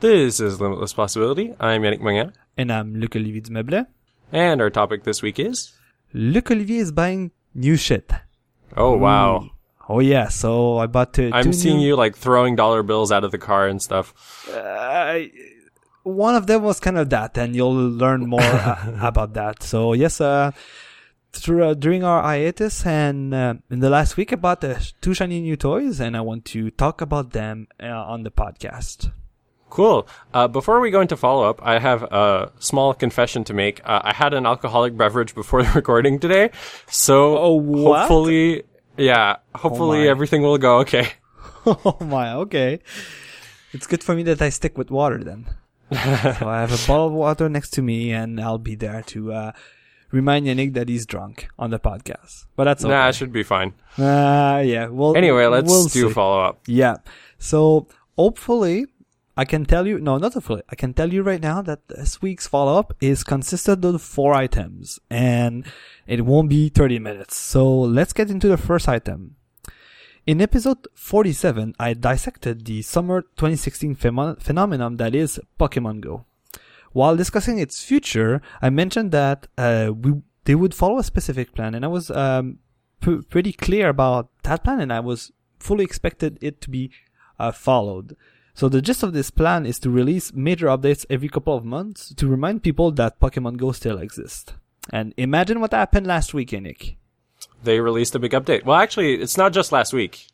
This is Limitless Possibility. I'm Yannick Morin. And I'm Luc Olivier Dumeuble. And our topic this week is? Luc Olivier is buying new shit. Oh, wow. Oh yeah, so I bought two. I'm two seeing new, you like throwing dollar bills out of the car and stuff. Uh, one of them was kind of that, and you'll learn more uh, about that. So yes, uh, through, uh, during our hiatus and uh, in the last week, I bought uh, two shiny new toys, and I want to talk about them uh, on the podcast. Cool. Uh, before we go into follow up, I have a small confession to make. Uh, I had an alcoholic beverage before the recording today, so Oh, hopefully, yeah, hopefully my. everything will go okay. oh my, okay. It's good for me that I stick with water then. so I have a bottle of water next to me, and I'll be there to uh, remind Yannick that he's drunk on the podcast. But that's okay. Nah, it should be fine. Uh, yeah. Well. Anyway, let's we'll do see. follow up. Yeah. So hopefully, I can tell you. No, not hopefully. I can tell you right now that this week's follow up is consisted of four items, and it won't be thirty minutes. So let's get into the first item. In episode 47, I dissected the summer 2016 pheno- phenomenon that is Pokemon Go. While discussing its future, I mentioned that uh, we they would follow a specific plan, and I was um, p- pretty clear about that plan, and I was fully expected it to be uh, followed. So the gist of this plan is to release major updates every couple of months to remind people that Pokemon Go still exists. And imagine what happened last week, Nick. They released a big update. Well, actually, it's not just last week.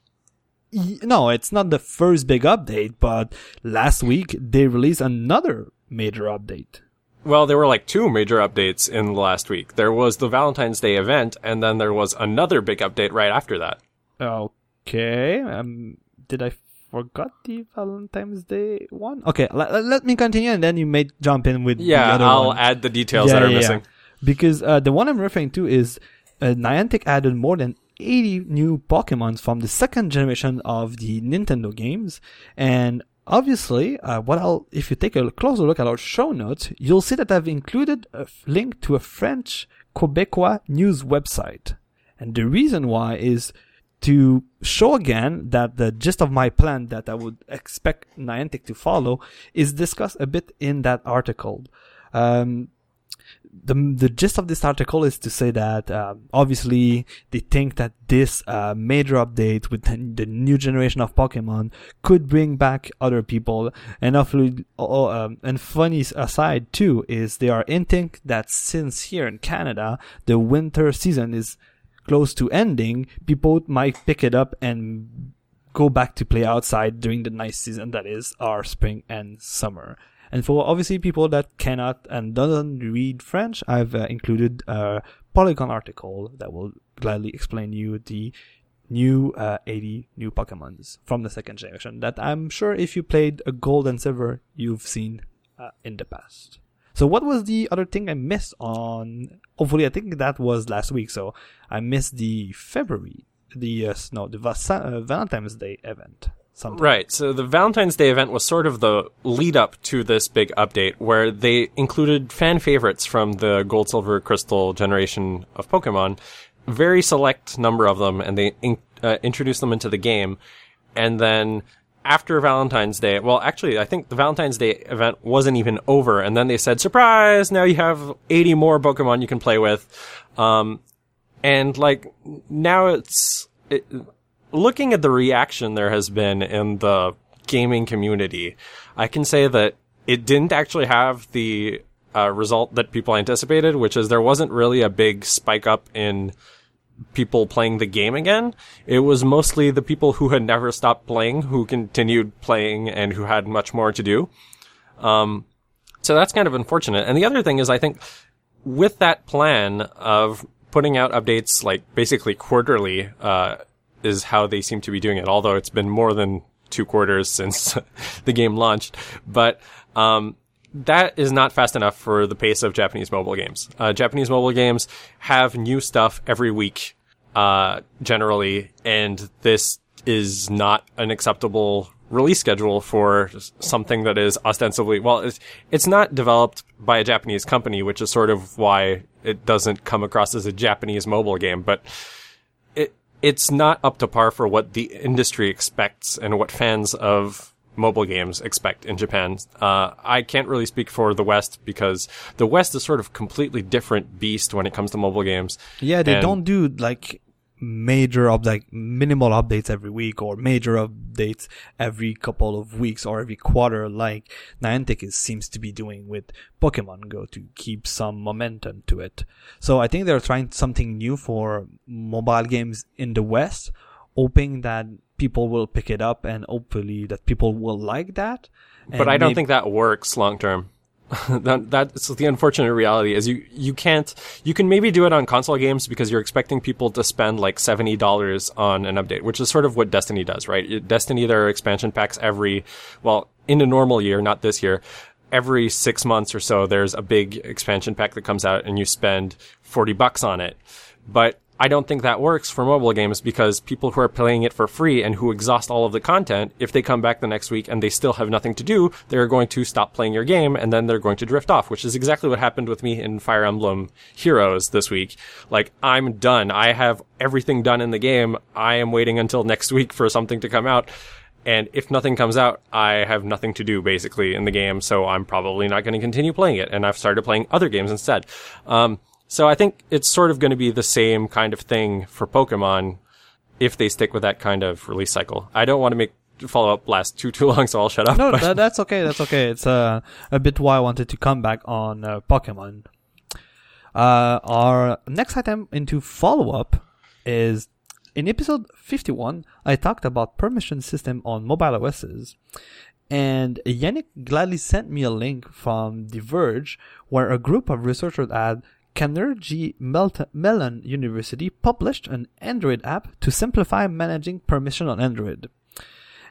No, it's not the first big update, but last week they released another major update. Well, there were like two major updates in the last week. There was the Valentine's Day event, and then there was another big update right after that. Okay. Um, did I forgot the Valentine's Day one? Okay, let, let me continue, and then you may jump in with the Yeah, other I'll one. add the details Yeah, that are yeah, missing. yeah. Because uh, the one I'm referring to is uh, Niantic added more than 80 new Pokemons from the second generation of the Nintendo games, and obviously, uh, what I'll if you take a closer look at our show notes, you'll see that I've included a f- link to a French Quebecois news website, and the reason why is to show again that the gist of my plan that I would expect Niantic to follow is discussed a bit in that article. Um, the the gist of this article is to say that um, obviously they think that this uh, major update with the, the new generation of Pokemon could bring back other people, and hopefully, oh, um, and funny aside too is they are hinting that since here in Canada the winter season is close to ending, people might pick it up and go back to play outside during the nice season that is our spring and summer. And for obviously people that cannot and doesn't read French, I've uh, included a Polygon article that will gladly explain you the new uh, 80 new Pokemons from the second generation that I'm sure if you played a Gold and Silver, you've seen uh, in the past. So what was the other thing I missed on? Hopefully, I think that was last week. So I missed the February, the uh, no, the uh, Valentine's Day event. Something. Right. So the Valentine's Day event was sort of the lead up to this big update where they included fan favorites from the gold, silver, crystal generation of Pokemon, very select number of them, and they in- uh, introduced them into the game. And then after Valentine's Day, well, actually, I think the Valentine's Day event wasn't even over, and then they said, surprise, now you have 80 more Pokemon you can play with. Um, and like, now it's, it, looking at the reaction there has been in the gaming community, I can say that it didn't actually have the uh, result that people anticipated, which is there wasn't really a big spike up in people playing the game again. It was mostly the people who had never stopped playing who continued playing and who had much more to do. Um, so that's kind of unfortunate. And the other thing is, I think with that plan of putting out updates like basically quarterly, uh, is how they seem to be doing it. Although it's been more than two quarters since the game launched, but um, that is not fast enough for the pace of Japanese mobile games. Uh, Japanese mobile games have new stuff every week, uh, generally, and this is not an acceptable release schedule for something that is ostensibly well it's, it's not developed by a Japanese company which is sort of why it doesn't come across as a Japanese mobile game but it it's not up to par for what the industry expects and what fans of mobile games expect in Japan. Uh, I can't really speak for the West because the West is sort of completely different beast when it comes to mobile games. Yeah, they And- don't do like major up like minimal updates every week or major updates every couple of weeks or every quarter like Niantic is, seems to be doing with Pokemon Go to keep some momentum to it. So I think they're trying something new for mobile games in the West, hoping that people will pick it up and hopefully that people will like that. But I don't maybe- think that works long term. that that's the unfortunate reality is you you can't you can maybe do it on console games because you're expecting people to spend like seventy dollars on an update, which is sort of what Destiny does, right? Destiny there are expansion packs every well in a normal year, not this year. Every six months or so, there's a big expansion pack that comes out, and you spend forty bucks on it. But I don't think that works for mobile games because people who are playing it for free and who exhaust all of the content, if they come back the next week and they still have nothing to do, they're going to stop playing your game and then they're going to drift off, which is exactly what happened with me in Fire Emblem Heroes this week. Like, I'm done. I have everything done in the game. I am waiting until next week for something to come out. And if nothing comes out, I have nothing to do basically in the game, so I'm probably not going to continue playing it. And I've started playing other games instead. Um, so I think it's sort of going to be the same kind of thing for Pokemon if they stick with that kind of release cycle. I don't want to make follow up last too too long, so I'll shut up. No, that, that's okay. That's okay. It's uh, a bit why I wanted to come back on uh, Pokemon. Uh, our next item into follow up is in episode 51, I talked about permission system on mobile OSs. And Yannick gladly sent me a link from The Verge where a group of researchers at Carnegie Mel- Mellon University published an Android app to simplify managing permission on Android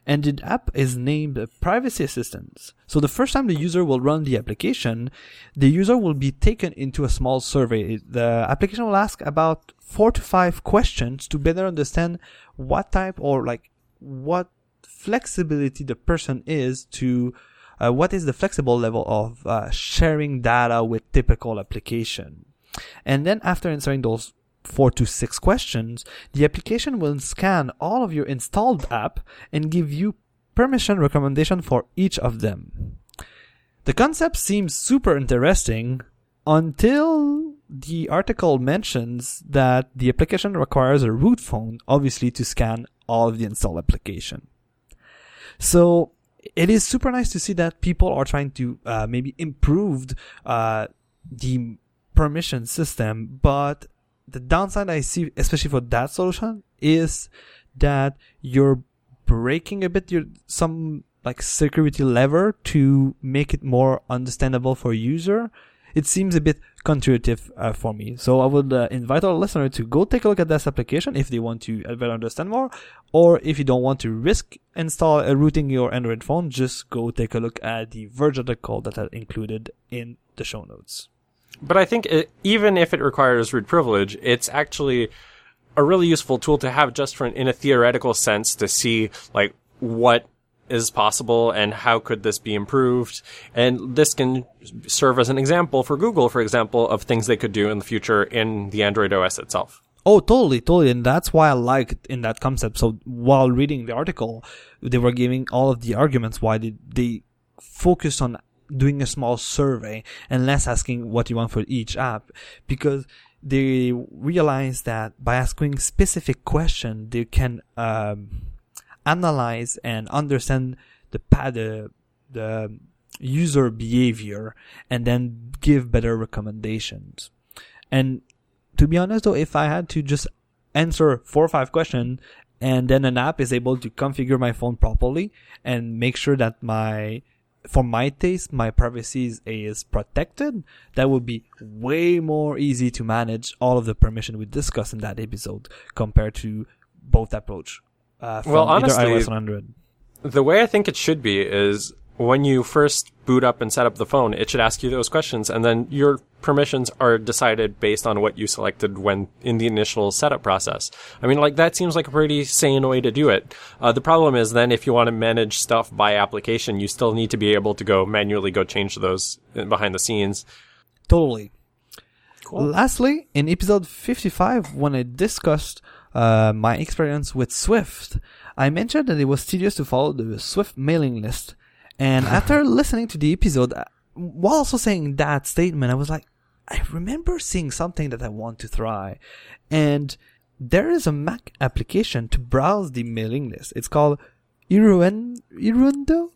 and the app is named Privacy Assistant. So the first time the user will run the application, the user will be taken into a small survey. The application will ask about four to five questions to better understand what type or like what flexibility the person is to uh, what is the flexible level of uh, sharing data with typical application. And then after answering those four to six questions, the application will scan all of your installed app and give you permission recommendation for each of them. The concept seems super interesting until the article mentions that the application requires a root phone, obviously, to scan all of the installed application. So it is super nice to see that people are trying to uh, maybe improve uh, the permission system, but the downside I see, especially for that solution, is that you're breaking a bit your some like security lever to make it more understandable for user. It seems a bit counterintuitive uh, for me. So I would uh, invite our listener to go take a look at this application if they want to uh, better understand more, or if you don't want to risk install uh, rooting your Android phone, just go take a look at the Verge article that I included in the show notes. But I think it, even if it requires root privilege, it's actually a really useful tool to have just for in a theoretical sense to see like what is possible and how could this be improved. And this can serve as an example for Google, for example, of things they could do in the future in the Android OS itself. Oh, totally, totally. And that's why I liked in that concept. So while reading the article, they were giving all of the arguments why they, they focused on doing a small survey and less asking what you want for each app because they realize that by asking specific question, they can, um, analyze and understand the the, the user behavior and then give better recommendations. And to be honest though, if I had to just answer four or five questions and then an app is able to configure my phone properly and make sure that my for my taste my privacy is, is protected that would be way more easy to manage all of the permission we discussed in that episode compared to both approach uh, from Well, honestly- iOS or Android. The way I think it should be is when you first boot up and set up the phone, it should ask you those questions, and then your permissions are decided based on what you selected when in the initial setup process. I mean, like that seems like a pretty sane way to do it. Uh, the problem is then if you want to manage stuff by application, you still need to be able to go manually go change those behind the scenes. Totally. Cool. Lastly, in episode 55, when I discussed uh, my experience with Swift, I mentioned that it was tedious to follow the Swift mailing list. And after listening to the episode, uh, while also saying that statement, I was like, I remember seeing something that I want to try. And there is a Mac application to browse the mailing list. It's called Iruen, Irundo?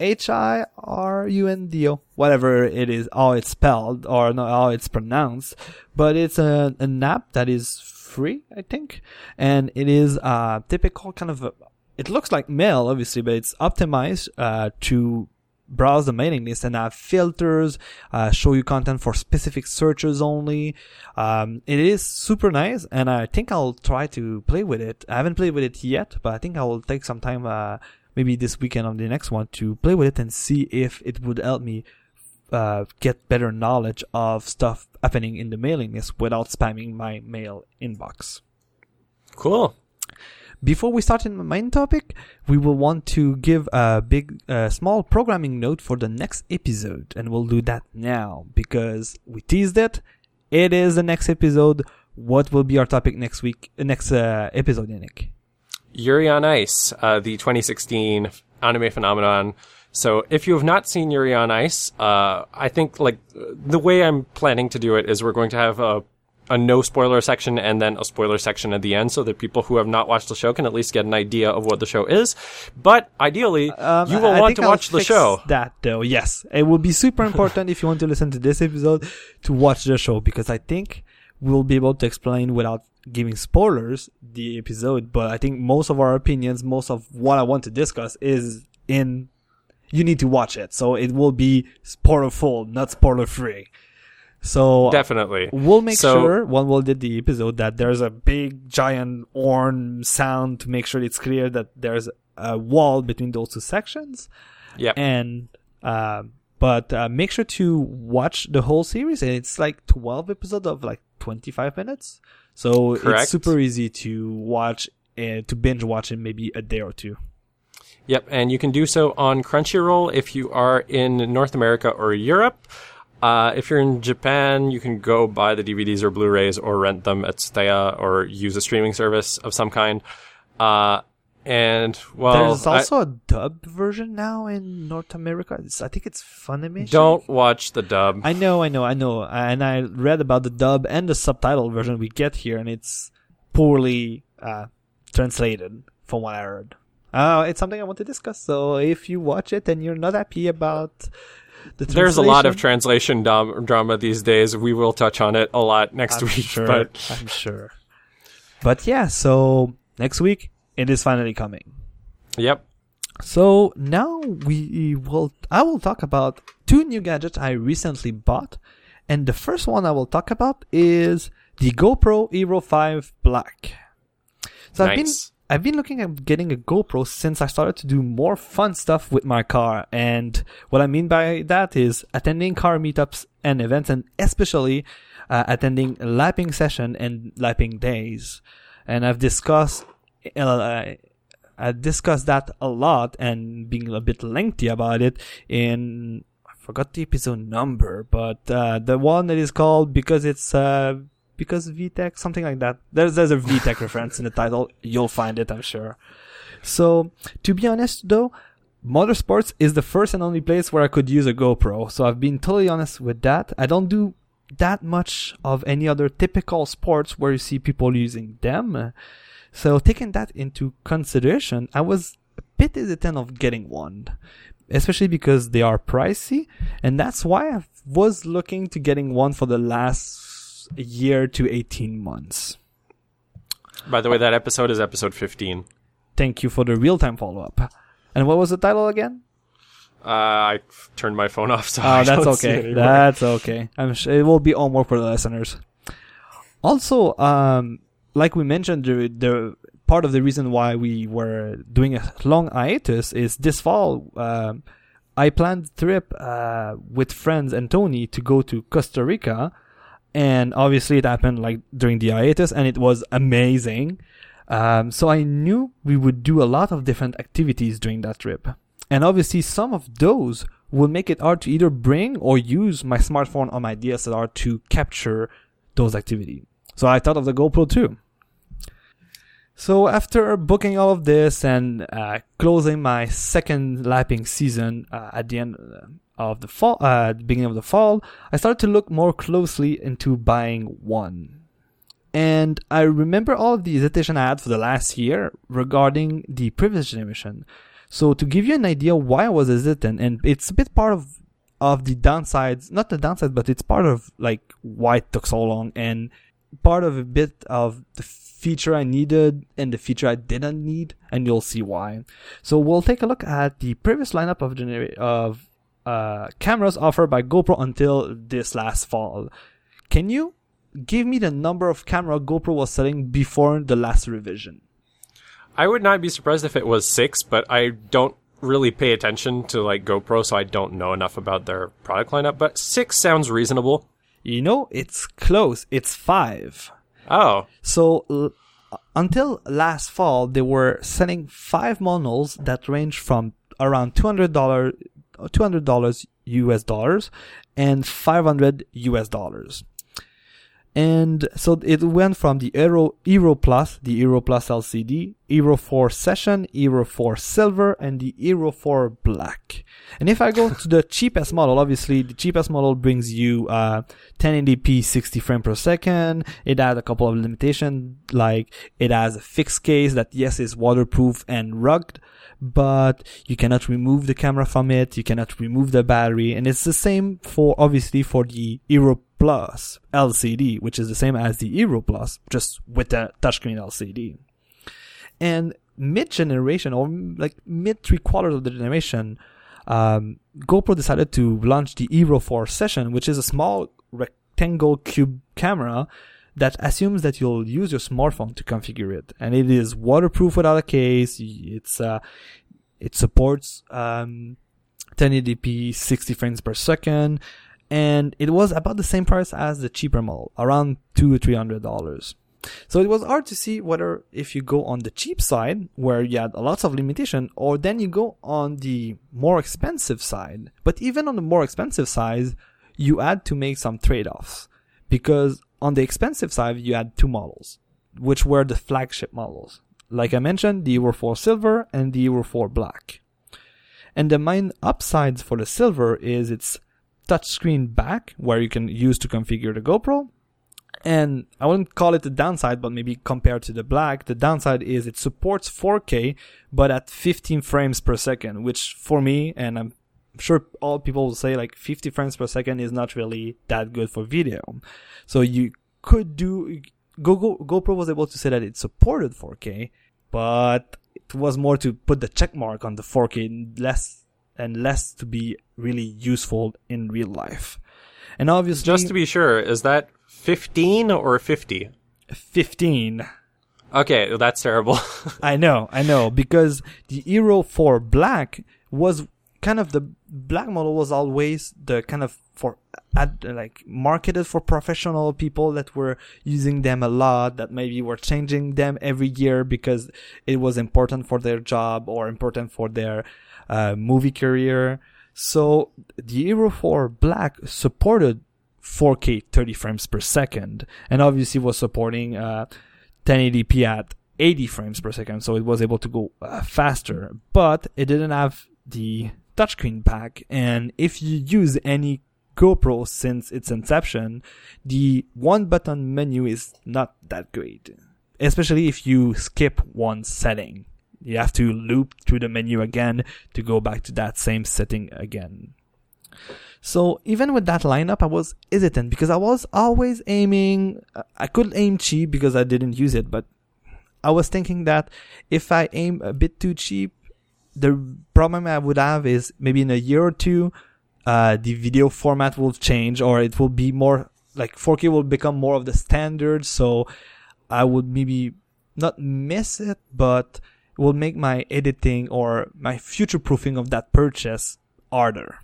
H-I-R-U-N-D-O. Whatever it is, how it's spelled, or no, how it's pronounced. But it's a, an app that is free, I think. And it is a typical kind of, a, it looks like mail, obviously, but it's optimized, uh, to browse the mailing list and have filters, uh, show you content for specific searches only. Um, it is super nice and I think I'll try to play with it. I haven't played with it yet, but I think I will take some time, uh, maybe this weekend on the next one to play with it and see if it would help me, uh, get better knowledge of stuff happening in the mailing list without spamming my mail inbox. Cool. Before we start in the main topic, we will want to give a big, uh, small programming note for the next episode, and we'll do that now because we teased it. It is the next episode. What will be our topic next week? Next uh, episode, Yannick. Yuri on Ice, uh, the 2016 anime phenomenon. So if you have not seen Yuri on Ice, uh, I think like the way I'm planning to do it is we're going to have a a no spoiler section and then a spoiler section at the end so that people who have not watched the show can at least get an idea of what the show is. But ideally, Um, you will I want to I'll watch the show. That though, yes, it will be super important if you want to listen to this episode to watch the show because I think we'll be able to explain without giving spoilers the episode. But I think most of our opinions, most of what I want to discuss is in. You need to watch it, so it will be spoiler full, not spoiler free. So Definitely. We'll make So- sure when we'll did the episode that there's a big giant horn sound to make sure it's clear that there's a wall between those two sections. Yep. And uh, but uh, make sure to watch the whole series. And it's like 12 episodes of like 25 minutes, so Correct. it's super easy to watch and to binge watch in maybe a day or two. Yep, and you can do so on Crunchyroll if you are in North America or Europe. Uh, if you're in Japan, you can go buy the DVDs or Blu-rays or rent them at Tsutaya or use a streaming service of some kind. Uh, and well, there's also a dub version now in North America. It's, I think it's Funimation. don't watch the dub. I know, I know, I know. And I read about the dub and the subtitle version we get here, and it's poorly uh, translated, from what I heard. Uh, it's something I want to discuss. So if you watch it and you're not happy about the There's a lot of translation, dom- drama these days. We will touch on it a lot next I'm week, sure, but I'm sure. But yeah, so next week it is finally coming. yep. So now we will, I will talk about two new gadgets I recently bought. And the first one I will talk about is the GoPro Hero 5 Black. So I've been, Nice. I've been looking at getting a GoPro since I started to do more fun stuff with my car. And what I mean by that is attending car meetups and events and especially uh, attending lapping session and lapping days. And I've discussed, uh, I discussed that a lot and being a bit lengthy about it in, I forgot the episode number, but, uh, the one that is called because it's, uh, because VTEC, something like that. There's, there's a VTEC reference in the title. You'll find it, I'm sure. So, to be honest though, motorsports is the first and only place where I could use a GoPro. So I've been totally honest with that. I don't do that much of any other typical sports where you see people using them. So taking that into consideration, I was a bit hesitant of getting one, especially because they are pricey, and that's why I was looking to getting one for the last year to 18 months. By the way, that episode is episode 15. Thank you for the real-time follow-up. And what was the title again? Uh, I turned my phone off, so Oh, that's don't see it okay. That's okay. I'm sure it will be homework for the listeners. Also, um, like we mentioned, the, the part of the reason why we were doing a long hiatus is this fall. Um, I planned a trip uh, with friends and Tony to go to Costa Rica, and obviously it happened like during the hiatus, and it was amazing. Um, so I knew we would do a lot of different activities during that trip. And obviously some of those will make it hard to either bring or use my smartphone or my DSLR to capture those activities. So I thought of the GoPro too. So after booking all of this and uh, closing my second lapping season uh, at the end of the fall, uh, the beginning of the fall, I started to look more closely into buying one. And I remember all of the hesitation I had for the last year regarding the previous generation. So to give you an idea why I was hesitant, and it's a bit part of of the downsides, not the downside, but it's part of like why it took so long and part of a bit of the feature I needed and the feature I didn't need, and you'll see why. So we'll take a look at the previous lineup of genera- of uh, cameras offered by GoPro until this last fall. Can you give me the number of camera GoPro was selling before the last revision? I would not be surprised if it was six, but I don't really pay attention to like GoPro, so I don't know enough about their product lineup. But six sounds reasonable. You know, it's close. It's five. Oh, So l- until last fall, they were selling five models that range from around two hundred dollar, two hundred dollars US dollars, and five hundred US dollars. And so it went from the Hero, Hero Plus, the Hero Plus LCD, Hero 4 Session, Hero 4 Silver, and the Hero 4 Black. And if I go to the cheapest model, obviously the cheapest model brings you uh, 1080p 60 frame per second. It has a couple of limitations, like it has a fixed case that yes is waterproof and rugged, but you cannot remove the camera from it. You cannot remove the battery, and it's the same for obviously for the Hero Plus LCD, which is the same as the Hero Plus, just with the touchscreen LCD. And mid generation or like mid three quarters of the generation, um, GoPro decided to launch the Hero 4 Session, which is a small rectangle cube camera that assumes that you'll use your smartphone to configure it, and it is waterproof without a case. It's uh, it supports um, 1080p 60 frames per second, and it was about the same price as the cheaper model, around two or three hundred dollars. So it was hard to see whether if you go on the cheap side where you had lots of limitation or then you go on the more expensive side. But even on the more expensive side, you had to make some trade-offs because on the expensive side, you had two models, which were the flagship models. Like I mentioned, the Hero 4 Silver and the Hero 4 Black. And the main upsides for the Silver is its touchscreen back, where you can use to configure the GoPro, and I wouldn't call it a downside, but maybe compared to the black, the downside is it supports 4K, but at 15 frames per second, which for me, and I'm sure all people will say like 50 frames per second is not really that good for video. So you could do, Go, Go, GoPro was able to say that it supported 4K, but it was more to put the check mark on the 4K, less and less to be really useful in real life. And obviously, just to be sure, is that 15 or 50? 15. Okay, that's terrible. I know, I know, because the Hero 4 Black was kind of the black model was always the kind of for ad, like marketed for professional people that were using them a lot that maybe were changing them every year because it was important for their job or important for their uh, movie career. So the Hero 4 Black supported 4K 30 frames per second, and obviously was supporting uh, 1080p at 80 frames per second, so it was able to go uh, faster. But it didn't have the touchscreen pack, and if you use any GoPro since its inception, the one button menu is not that great, especially if you skip one setting. You have to loop through the menu again to go back to that same setting again. So even with that lineup, I was hesitant because I was always aiming. I could aim cheap because I didn't use it, but I was thinking that if I aim a bit too cheap, the problem I would have is maybe in a year or two, uh, the video format will change or it will be more like 4K will become more of the standard. So I would maybe not miss it, but it will make my editing or my future proofing of that purchase harder.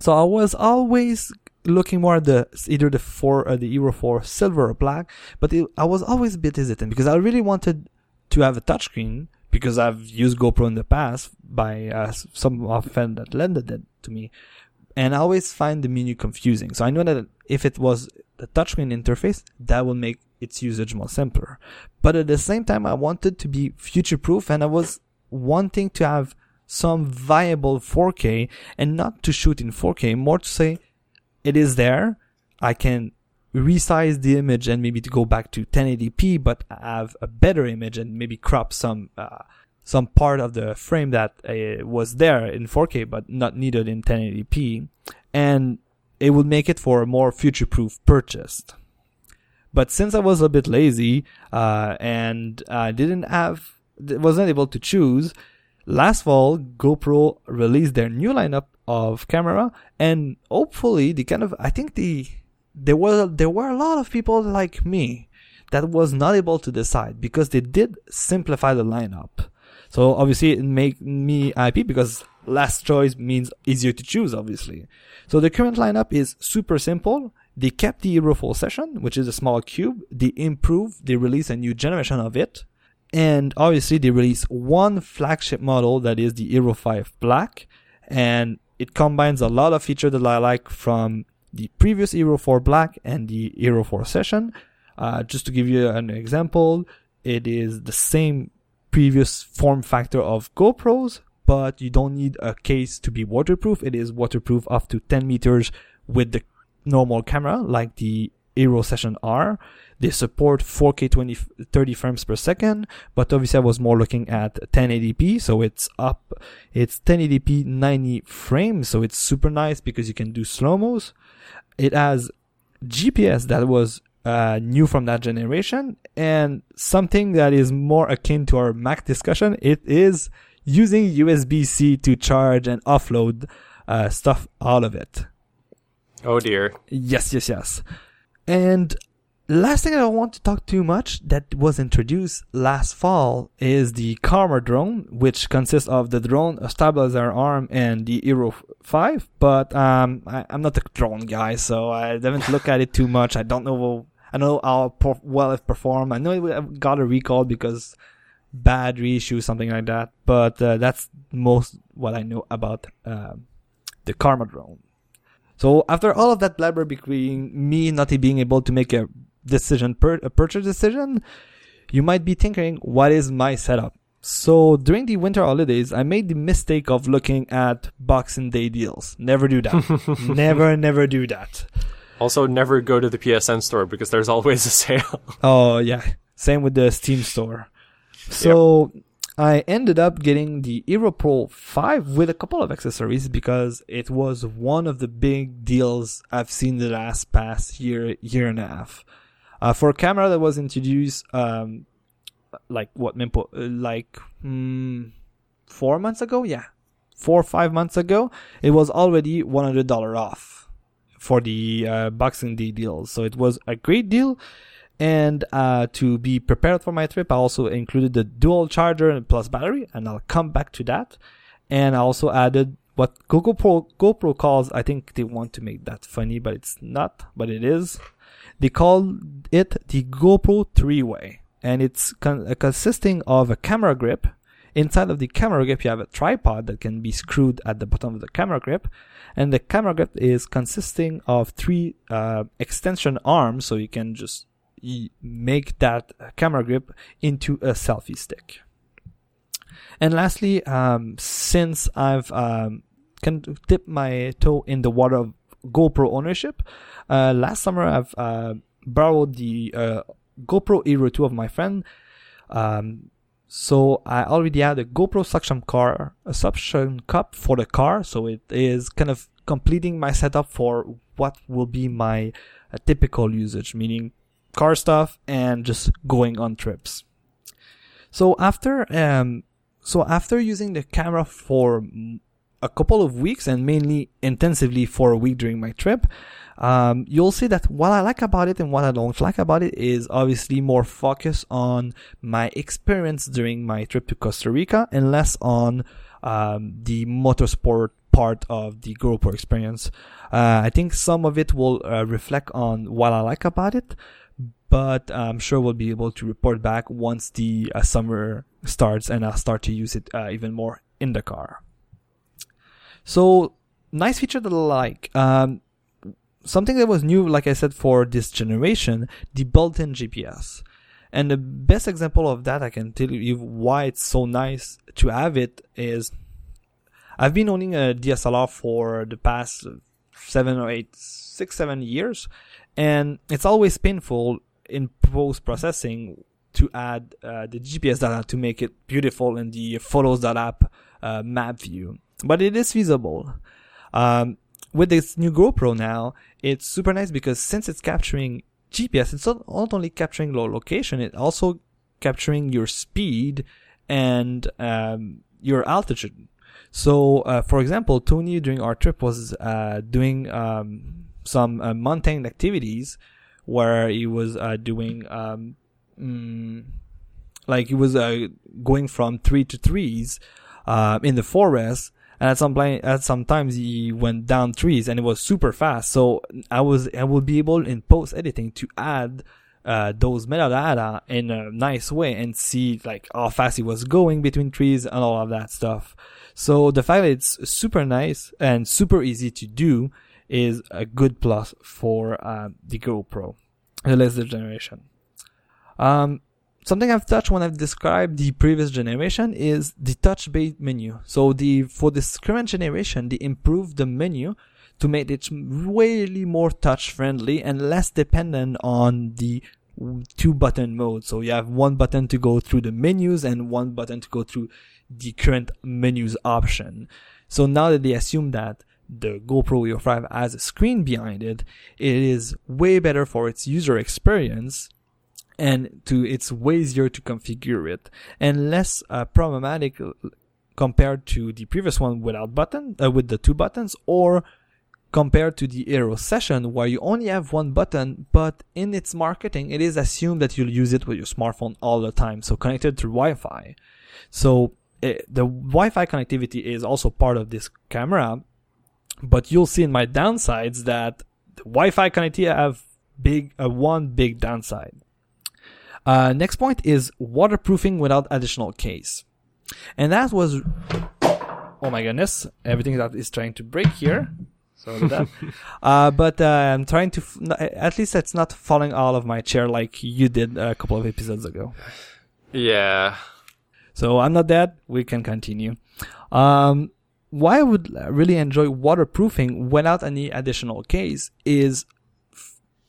So I was always looking more at the either the four uh, the Hero 4 silver or black, but it, I was always a bit hesitant because I really wanted to have a touchscreen because I've used GoPro in the past by uh, some of friend that lended it to me, and I always find the menu confusing. So I know that if it was the touchscreen interface, that would make its usage more simpler. But at the same time, I wanted to be future proof and I was wanting to have some viable 4K and not to shoot in 4K, more to say it is there. I can resize the image and maybe to go back to 1080p, but have a better image and maybe crop some, uh, some part of the frame that uh, was there in 4K, but not needed in 1080p. And it would make it for a more future proof purchase. But since I was a bit lazy, uh, and I didn't have, wasn't able to choose, last fall, GoPro released their new lineup of camera and hopefully the kind of, I think the, there were, there were a lot of people like me that was not able to decide because they did simplify the lineup. So obviously it made me happy because last choice means easier to choose, obviously. So the current lineup is super simple. They kept the Hero 4 Session, which is a small cube. They improved, they released a new generation of it. And obviously they released one flagship model that is the Hero 5 Black. And it combines a lot of features that I like from the previous Hero 4 Black and the Hero 4 Session. Uh, just to give you an example, it is the same previous form factor of GoPros, but you don't need a case to be waterproof. It is waterproof up to 10 meters with the normal camera, like the Hero Session R. They support 4K 20, 30 frames per second, but obviously I was more looking at 1080p, so it's up, it's 1080p 90 frames, so it's super nice because you can do slow-mos. It has GPS that was uh, new from that generation, and something that is more akin to our Mac discussion, it is using USB-C to charge and offload uh, stuff out of it. Oh dear. Yes, yes, yes. And last thing I don't want to talk too much that was introduced last fall is the Karma drone, which consists of the drone, a stabilizer arm, and the Hero 5. But um, I, am not a drone guy, so I haven't looked at it too much. I don't know. I know how well it performed. I know it got a recall because bad reissue, something like that. But uh, that's most what I know about uh, the Karma drone. So after all of that blabber between me not being able to make a decision, per- a purchase decision, you might be thinking, what is my setup? So during the winter holidays, I made the mistake of looking at Boxing Day deals. Never do that. never, never do that. Also, never go to the PSN store because there's always a sale. oh yeah, same with the Steam store. So yep. I ended up getting the Pro 5 with a couple of accessories because it was one of the big deals I've seen the last past year, year and a half. Uh, for a camera that was introduced, um, like what, like, mm, four months ago? Yeah. Four or five months ago, it was already $100 off for the uh, Boxing Day deal. So it was a great deal. And uh, to be prepared for my trip, I also included the dual charger plus battery, and I'll come back to that. And I also added what GoPro, GoPro calls, I think they want to make that funny, but it's not, but it is. They call it the GoPro three way, and it's con- uh, consisting of a camera grip. Inside of the camera grip, you have a tripod that can be screwed at the bottom of the camera grip, and the camera grip is consisting of three uh, extension arms, so you can just make that camera grip into a selfie stick. And lastly, um, since I've um, can dip my toe in the water of GoPro ownership, uh, last summer I've uh, borrowed the uh, GoPro Hero 2 of my friend. Um, so I already had a GoPro suction car, a suction cup for the car. So it is kind of completing my setup for what will be my uh, typical usage, meaning car stuff and just going on trips. So after um so after using the camera for a couple of weeks and mainly intensively for a week during my trip, um, you'll see that what I like about it and what I don't like about it is obviously more focus on my experience during my trip to Costa Rica and less on um, the motorsport part of the GoPro experience. Uh, I think some of it will uh, reflect on what I like about it, but I'm sure we'll be able to report back once the uh, summer starts and I'll start to use it uh, even more in the car. So nice feature that I like. Um, something that was new, like I said, for this generation, the built-in GPS. And the best example of that I can tell you why it's so nice to have it is I've been owning a DSLR for the past seven or eight, six, seven years, and it's always painful in post processing to add uh, the GPS data to make it beautiful in the photos.app uh, map view. But it is feasible. Um, with this new GoPro now, it's super nice because since it's capturing GPS, it's not, only capturing low location, it's also capturing your speed and um, your altitude. So, uh, for example, Tony during our trip was uh, doing um, some uh, mountain activities where he was uh, doing um, mm, like he was uh, going from three to threes uh, in the forest and at some point, at some times he went down trees and it was super fast. So I was, I would be able in post editing to add, uh, those metadata in a nice way and see like how fast he was going between trees and all of that stuff. So the fact that it's super nice and super easy to do is a good plus for, uh, the GoPro, the latest generation. Um, something I've touched when I've described the previous generation is the touch-based menu. So the for this current generation, they improved the menu to make it really more touch-friendly and less dependent on the two button mode. So you have one button to go through the menus and one button to go through the current menus option. So now that they assume that the GoPro Hero 5 has a screen behind it, it is way better for its user experience and to it's way easier to configure it and less uh, problematic compared to the previous one without button uh, with the two buttons or compared to the Hero Session where you only have one button but in its marketing it is assumed that you'll use it with your smartphone all the time so connected to Wi-Fi. So it, eh, the Wi-Fi connectivity is also part of this camera but you'll see in my downsides that Wi-Fi connectivity have big uh, one big downside uh, next point is waterproofing without additional case. And that was, oh my goodness, everything that is trying to break here. So that. uh, but uh, I'm trying to, f- at least it's not falling out of my chair like you did a couple of episodes ago. Yeah. So I'm not dead. We can continue. Um, why I would really enjoy waterproofing without any additional case is,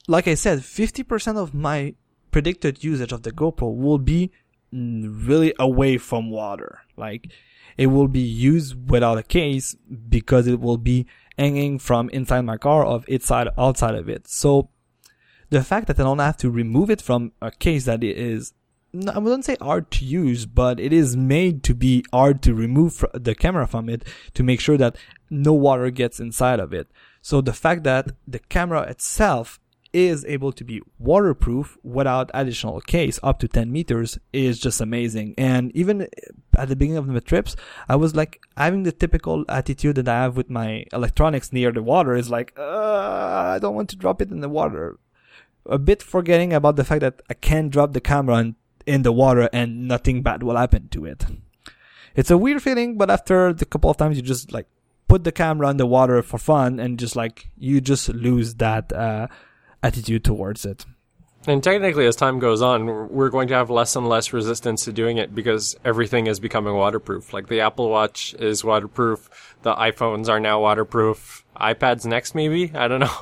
like I said, 50% of my predicted usage of the GoPro will be really away from water. Like it will be used without a case because it will be hanging from inside my car of inside outside of it. So the fact that I don't have to remove it from a case that is I wouldn't say hard to use, but it is made to be hard to remove the camera from it to make sure that no water gets inside of it. So the fact that the camera itself is able to be waterproof without additional case up to 10 meters is just amazing. And even at the beginning of the trips, I was like having the typical attitude that I have with my electronics near the water is like, I don't want to drop it in the water. A bit forgetting about the fact that I can drop the camera in, in the water and nothing bad will happen to it. It's a weird feeling, but after the couple of times you just like put the camera in the water for fun and just like you just lose that uh, attitude towards it. And technically, as time goes on, we're going to have less and less resistance to doing it because everything is becoming waterproof. Like the Apple Watch is waterproof, the iPhones are now waterproof. iPads next, maybe? I don't know.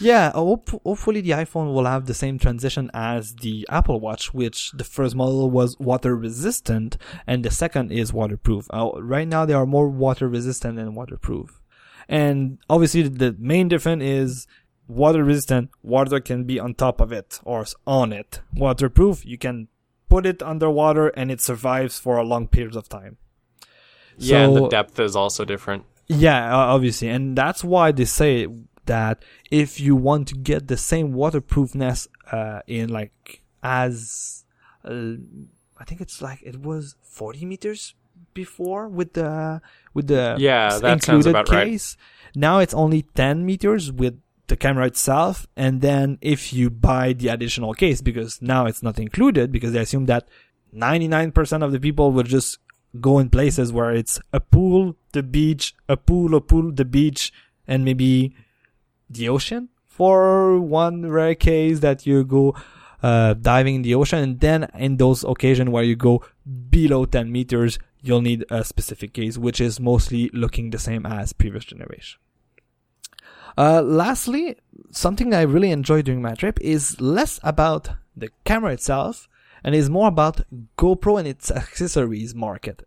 Yeah, hope- hopefully the iPhone will have the same transition as the Apple Watch, which the first model was water resistant and the second is waterproof. Uh, right now, they are more water resistant than waterproof. And obviously, the main difference is water resistant, water can be on top of it or on it. Waterproof, you can put it underwater and it survives for a long period of time. Yeah, so, and the depth is also different. Yeah, obviously. And that's why they say that if you want to get the same waterproofness uh, in like as uh, I think it's like it was 40 meters before with the with the yeah that sounds about case. Right. Now it's only 10 meters with the camera itself and then if you buy the additional case because now it's not included because they assume that 99% of the people will just go in places where it's a pool, the beach, a pool, a pool, the beach, and maybe the ocean for one rare case that you go uh, diving in the ocean, and then in those occasions where you go below 10 meters, you'll need a specific case, which is mostly looking the same as previous generation. Uh, lastly, something I really enjoy during my trip is less about the camera itself and is more about GoPro and its accessories market.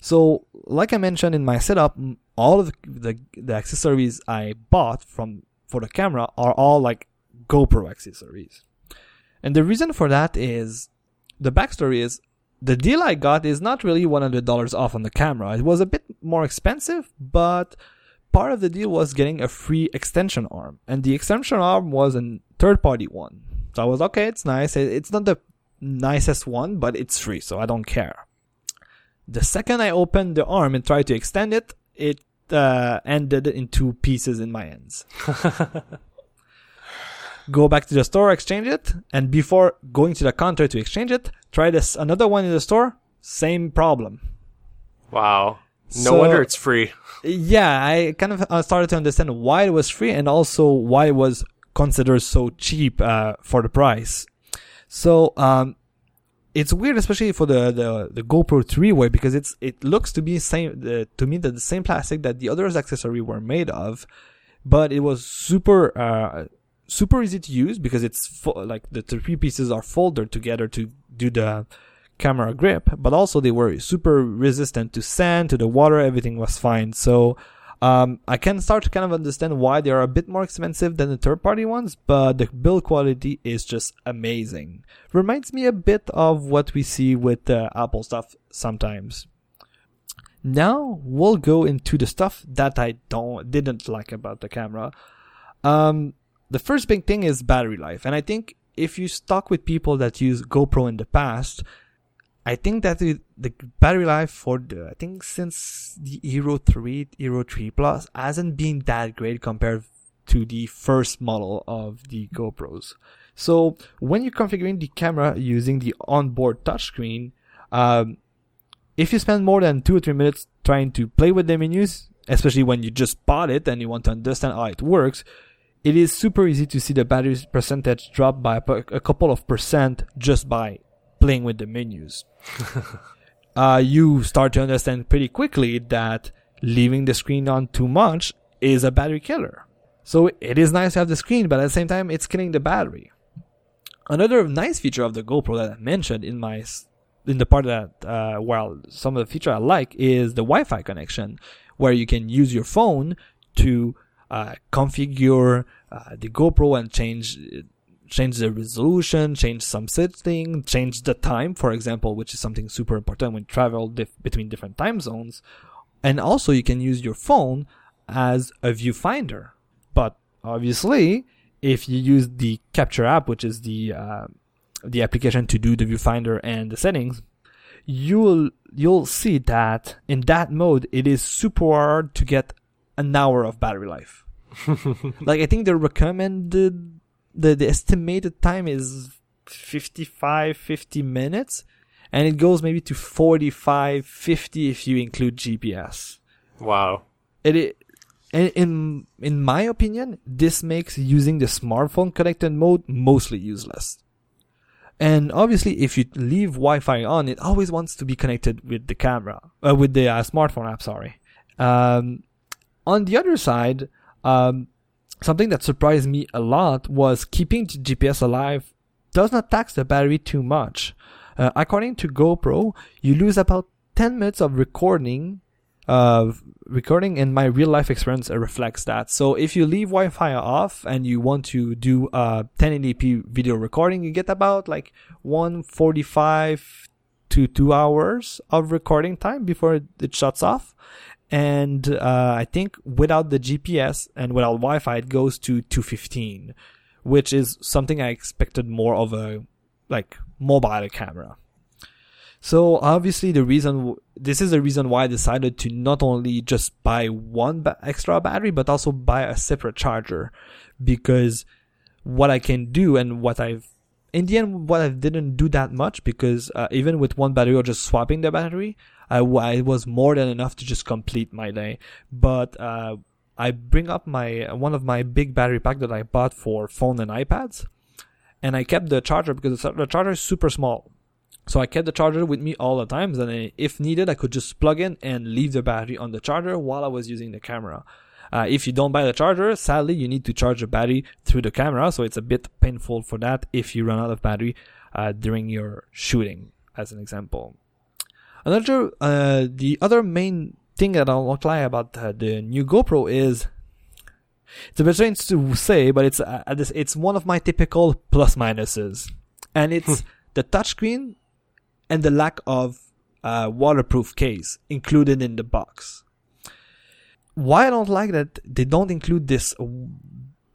So, like I mentioned in my setup, all of the, the, the accessories I bought from for the camera are all like GoPro accessories. And the reason for that is the backstory is the deal I got is not really $100 off on the camera. It was a bit more expensive, but part of the deal was getting a free extension arm. And the extension arm was a third party one. So I was, okay, it's nice. It's not the nicest one, but it's free, so I don't care. The second I opened the arm and tried to extend it, it uh, ended in two pieces in my hands. Go back to the store, exchange it, and before going to the counter to exchange it, try this another one in the store. Same problem. Wow. No So- wonder it's free. Yeah, I kind of uh, started to understand why it was free and also why it was considered so cheap uh, for the price. So um, it's weird, especially for the, the, the GoPro 3 way, because it's it looks to be same uh, to me that the same plastic that the other accessory were made of, but it was super uh, super easy to use because it's fo- like the three pieces are folded together to do the camera grip, but also they were super resistant to sand, to the water, everything was fine. So, um, I can start to kind of understand why they are a bit more expensive than the third party ones, but the build quality is just amazing. Reminds me a bit of what we see with the Apple stuff sometimes. Now we'll go into the stuff that I don't, didn't like about the camera. Um, the first big thing is battery life. And I think if you talk with people that use GoPro in the past, I think that the, battery life for the, I think since the Hero 3, Hero 3 Plus hasn't been that great compared to the first model of the GoPros. So when you're configuring the camera using the onboard touchscreen, um, if you spend more than two or three minutes trying to play with the menus, especially when you just bought it and you want to understand how it works, it is super easy to see the battery percentage drop by a couple of percent just by playing with the menus. uh, you start to understand pretty quickly that leaving the screen on too much is a battery killer. So it is nice to have the screen, but at the same time, it's killing the battery. Another nice feature of the GoPro that I mentioned in my in the part that uh, well some of the feature I like is the Wi-Fi connection, where you can use your phone to uh, configure uh, the GoPro and change change the resolution, change some setting, change the time, for example, which is something super important when you travel dif- between different time zones. And also you can use your phone as a viewfinder. But obviously, if you use the Capture app, which is the uh, the application to do the viewfinder and the settings, you'll you'll see that in that mode it is super hard to get an hour of battery life. like I think the recommended the, the estimated time is 55 50 minutes and it goes maybe to 45 50 if you include GPS. Wow. It, it in- in in my opinion, this makes using the smartphone connected mode mostly useless. And obviously, if you leave Wi-Fi on, it always wants to be connected with the camera, uh, with the uh, smartphone app. Sorry. Um, on the other side, um, something that surprised me a lot was keeping GPS alive does not tax the battery too much. Uh, according to GoPro, you lose about 10 minutes of recording uh, recording and my real life experience uh, reflects that. So if you leave Wi-Fi off and you want to do a 1080p video recording, you get about like 145 to 2 hours of recording time before it shuts off. And uh, I think without the GPS and without Wi-Fi, it goes to 215, which is something I expected more of a like mobile camera. So obviously the reason this is the reason why I decided to not only just buy one ba- extra battery but also buy a separate charger because what I can do and what I've in the end what I didn't do that much because uh, even with one battery or just swapping the battery I, I was more than enough to just complete my day but uh, I bring up my one of my big battery pack that I bought for phone and iPads, and I kept the charger because the charger is super small. So I kept the charger with me all the times, and if needed, I could just plug in and leave the battery on the charger while I was using the camera. Uh, if you don't buy the charger, sadly, you need to charge the battery through the camera, so it's a bit painful for that if you run out of battery uh, during your shooting, as an example. Another, uh, the other main thing that I won't lie about uh, the new GoPro is it's a bit strange to say, but it's uh, it's one of my typical plus minuses, and it's the touchscreen and the lack of uh, waterproof case included in the box. Why I don't like that they don't include this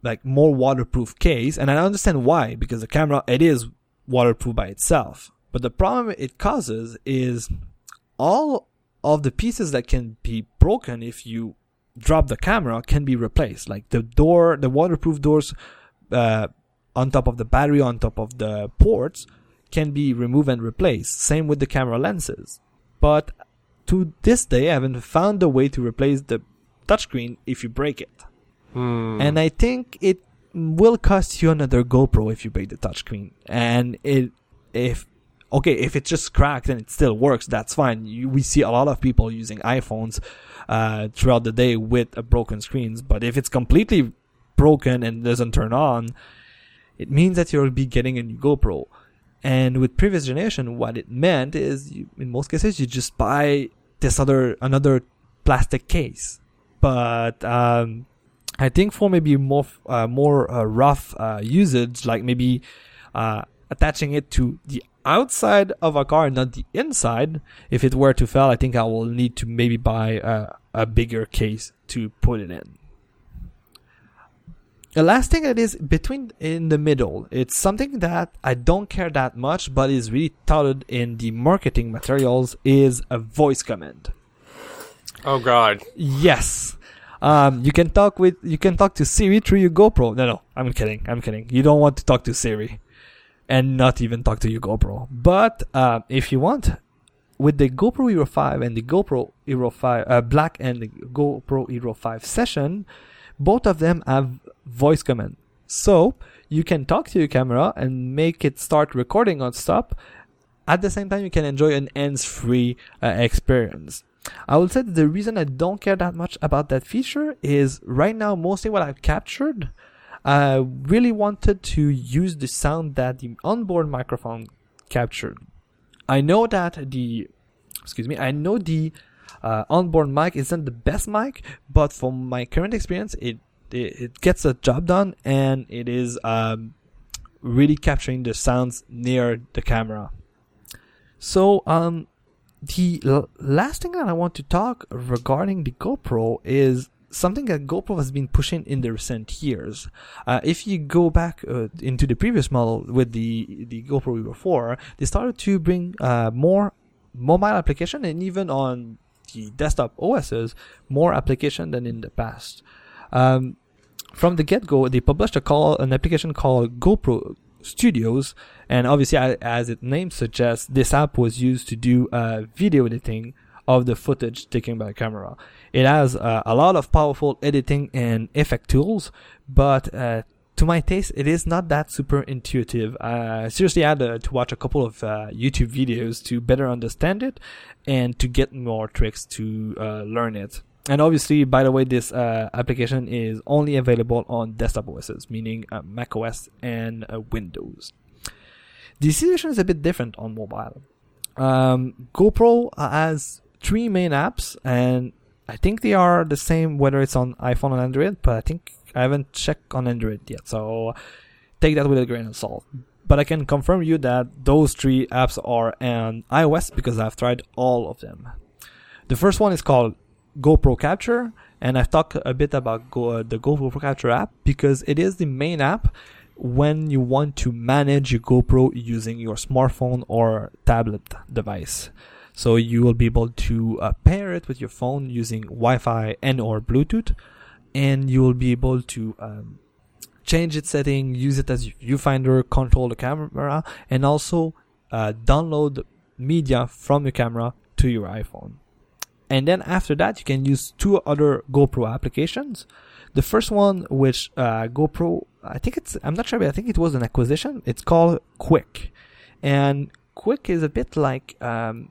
like more waterproof case, and I understand why because the camera it is waterproof by itself, but the problem it causes is all of the pieces that can be broken if you drop the camera can be replaced. Like the door, the waterproof doors, uh, on top of the battery, on top of the ports, can be removed and replaced. Same with the camera lenses. But to this day, I haven't found a way to replace the touchscreen if you break it. Hmm. And I think it will cost you another GoPro if you break the touchscreen. And it, if, okay, if it's just cracked and it still works, that's fine. You, we see a lot of people using iPhones, uh, throughout the day with broken screens. But if it's completely broken and doesn't turn on, it means that you'll be getting a new GoPro. And with previous generation, what it meant is, you, in most cases, you just buy this other another plastic case. But um, I think for maybe more uh, more uh, rough uh, usage, like maybe uh, attaching it to the outside of a car, not the inside. If it were to fail, I think I will need to maybe buy a, a bigger case to put it in. The last thing that is between in the middle, it's something that I don't care that much, but is really touted in the marketing materials is a voice command. Oh God. Yes. Um, you can talk with you can talk to Siri through your GoPro. No, no, I'm kidding. I'm kidding. You don't want to talk to Siri, and not even talk to your GoPro. But uh, if you want, with the GoPro Hero 5 and the GoPro Hero 5 uh, Black and the GoPro Hero 5 Session, both of them have voice command. So you can talk to your camera and make it start recording on stop. At the same time, you can enjoy an hands-free uh, experience. I would say that the reason I don't care that much about that feature is right now, mostly what I've captured, I really wanted to use the sound that the onboard microphone captured. I know that the, excuse me, I know the uh, onboard mic isn't the best mic, but from my current experience, it it, it gets the job done and it is um, really capturing the sounds near the camera. So um, the l- last thing that I want to talk regarding the GoPro is something that GoPro has been pushing in the recent years. Uh, if you go back uh, into the previous model with the the GoPro Hero 4, they started to bring uh, more mobile application and even on the desktop OSs more application than in the past. Um, from the get go, they published a call an application called GoPro Studios, and obviously, as its name suggests, this app was used to do uh, video editing of the footage taken by camera. It has uh, a lot of powerful editing and effect tools, but uh, to my taste, it is not that super intuitive. I seriously had uh, to watch a couple of uh, YouTube videos to better understand it and to get more tricks to uh, learn it. And obviously, by the way, this uh, application is only available on desktop OSs, meaning uh, Mac OS and uh, Windows. The situation is a bit different on mobile. Um, GoPro has three main apps, and I think they are the same whether it's on iPhone or Android, but I think I haven't checked on Android yet, so take that with a grain of salt. But I can confirm you that those three apps are on iOS because I've tried all of them. The first one is called GoPro Capture, and I've talked a bit about Go, uh, the GoPro Capture app because it is the main app when you want to manage your GoPro using your smartphone or tablet device. So you will be able to uh, pair it with your phone using Wi-Fi and or Bluetooth, and you will be able to um, change its setting, use it as viewfinder, control the camera, and also uh, download media from your camera to your iPhone. And then after that, you can use two other GoPro applications. The first one, which uh, GoPro, I think it's, I'm not sure, but I think it was an acquisition. It's called Quik. And Quik is a bit like um,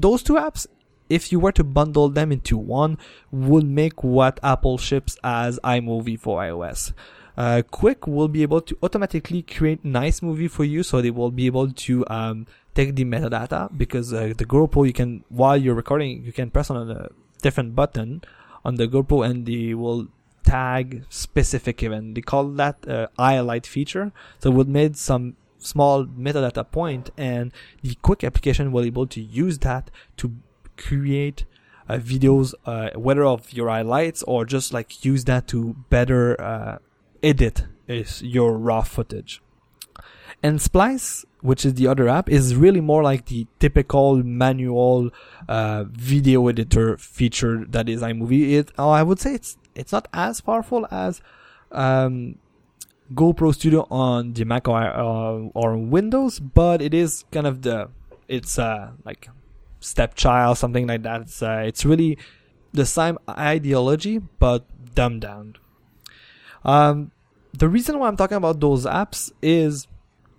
those two apps. If you were to bundle them into one, would make what Apple ships as iMovie for iOS. Uh, Quik will be able to automatically create nice movie for you, so they will be able to um, take the metadata because uh, the GoPro you can while you're recording you can press on a different button on the GoPro and they will tag specific event. They call that uh, highlight feature. So we made some small metadata point and the Quik application will be able to use that to create uh, videos, uh, whether of your highlights or just like use that to better uh, edit is your raw footage. And Splice, which is the other app, is really more like the typical manual uh, video editor feature that is iMovie. It, oh, I would say it's it's not as powerful as um, GoPro Studio on the Mac or, uh, or Windows, but it is kind of the it's uh, like stepchild, something like that. It's uh, it's really the same ideology, but dumbed down. Um, the reason why I'm talking about those apps is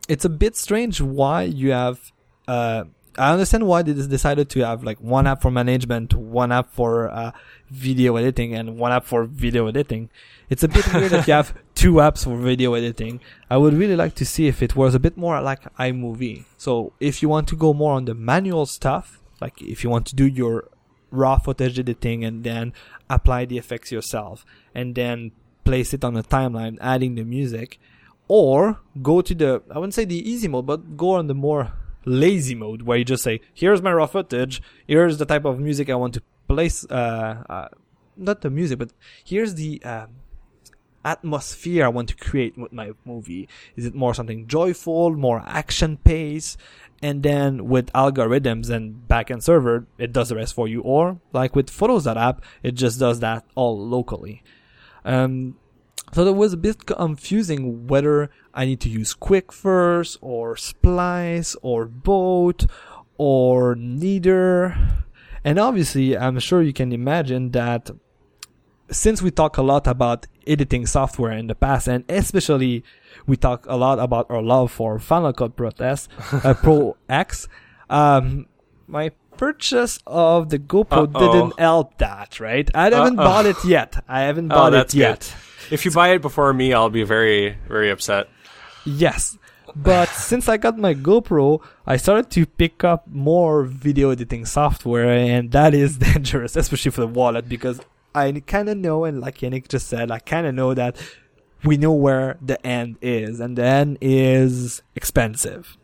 it's a bit strange why you have. Uh, I understand why they decided to have like one app for management, one app for uh, video editing, and one app for video editing. It's a bit weird that you have two apps for video editing. I would really like to see if it was a bit more like iMovie. So if you want to go more on the manual stuff, like if you want to do your raw footage editing and then apply the effects yourself, and then place it on a timeline, adding the music, or go to the I wouldn't say the easy mode, but go on the more lazy mode where you just say, "Here's my raw footage. Here's the type of music I want to place. Uh, uh, not the music, but here's the uh, atmosphere I want to create with my movie. Is it more something joyful, more action pace?" And then with algorithms and backend server, it does the rest for you. Or like with Photos app, it just does that all locally. Um, so it was a bit confusing whether I need to use Quik first, or Splice, or both, or neither. And obviously, I'm sure you can imagine that since we talk a lot about editing software in the past, and especially we talk a lot about our love for Final Cut Pro, uh, Pro X, um, my purchase of the GoPro Uh-oh. didn't help that, right? I haven't Uh-oh. bought it yet. I haven't Oh, bought it yet. good. If you buy it before me, I'll be very, very upset. Yes. But since I got my GoPro, I started to pick up more video editing software, and that is dangerous, especially for the wallet, because I kind of know, and like Yannick just said, I kind of know that we know where the end is, and the end is expensive.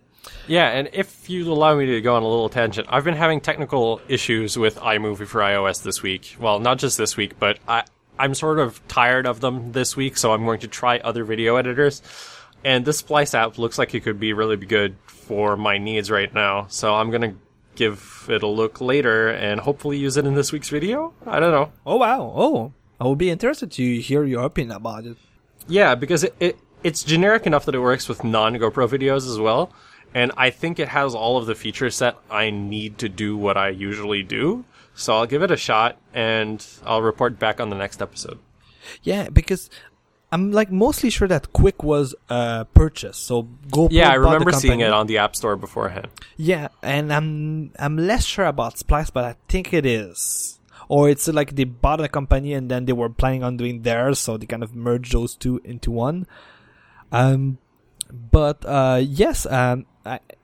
Yeah, and if you allow me to go on a little tangent, I've been having technical issues with iMovie for iOS this week. Well, not just this week, but I I'm sort of tired of them this week, so I'm going to try other video editors. And this Splice app looks like it could be really good for my needs right now. So I'm going to give it a look later and hopefully use it in this week's video. I don't know. Oh wow! Oh, I would be interested to hear your opinion about it. Yeah, because it, it it's generic enough that it works with non GoPro videos as well. And I think it has all of the feature set I need to do what I usually do. So I'll give it a shot and I'll report back on the next episode. Yeah, because I'm like mostly sure that Quik was uh purchased. So GoPro. Yeah, I remember seeing it on the App Store beforehand. Yeah, and I'm I'm less sure about Splice, but I think it is. Or it's like they bought a company and then they were planning on doing theirs, so they kind of merged those two into one. Um, but uh, yes, um,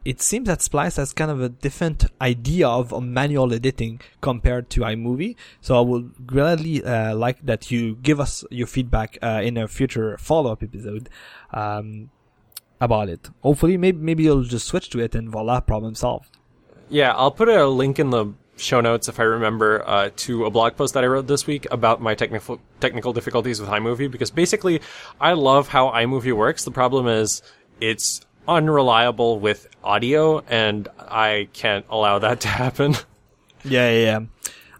it seems that Splice has kind of a different idea of uh, manual editing compared to iMovie. So I would gladly uh, like that you give us your feedback uh, in a future follow-up episode um, about it. Hopefully, maybe maybe you'll just switch to it and voila, problem solved. Yeah, I'll put a link in the show notes if I remember uh, to a blog post that I wrote this week about my technical technical difficulties with iMovie because basically I love how iMovie works. The problem is it's unreliable with audio and I can't allow that to happen. Yeah, yeah, yeah.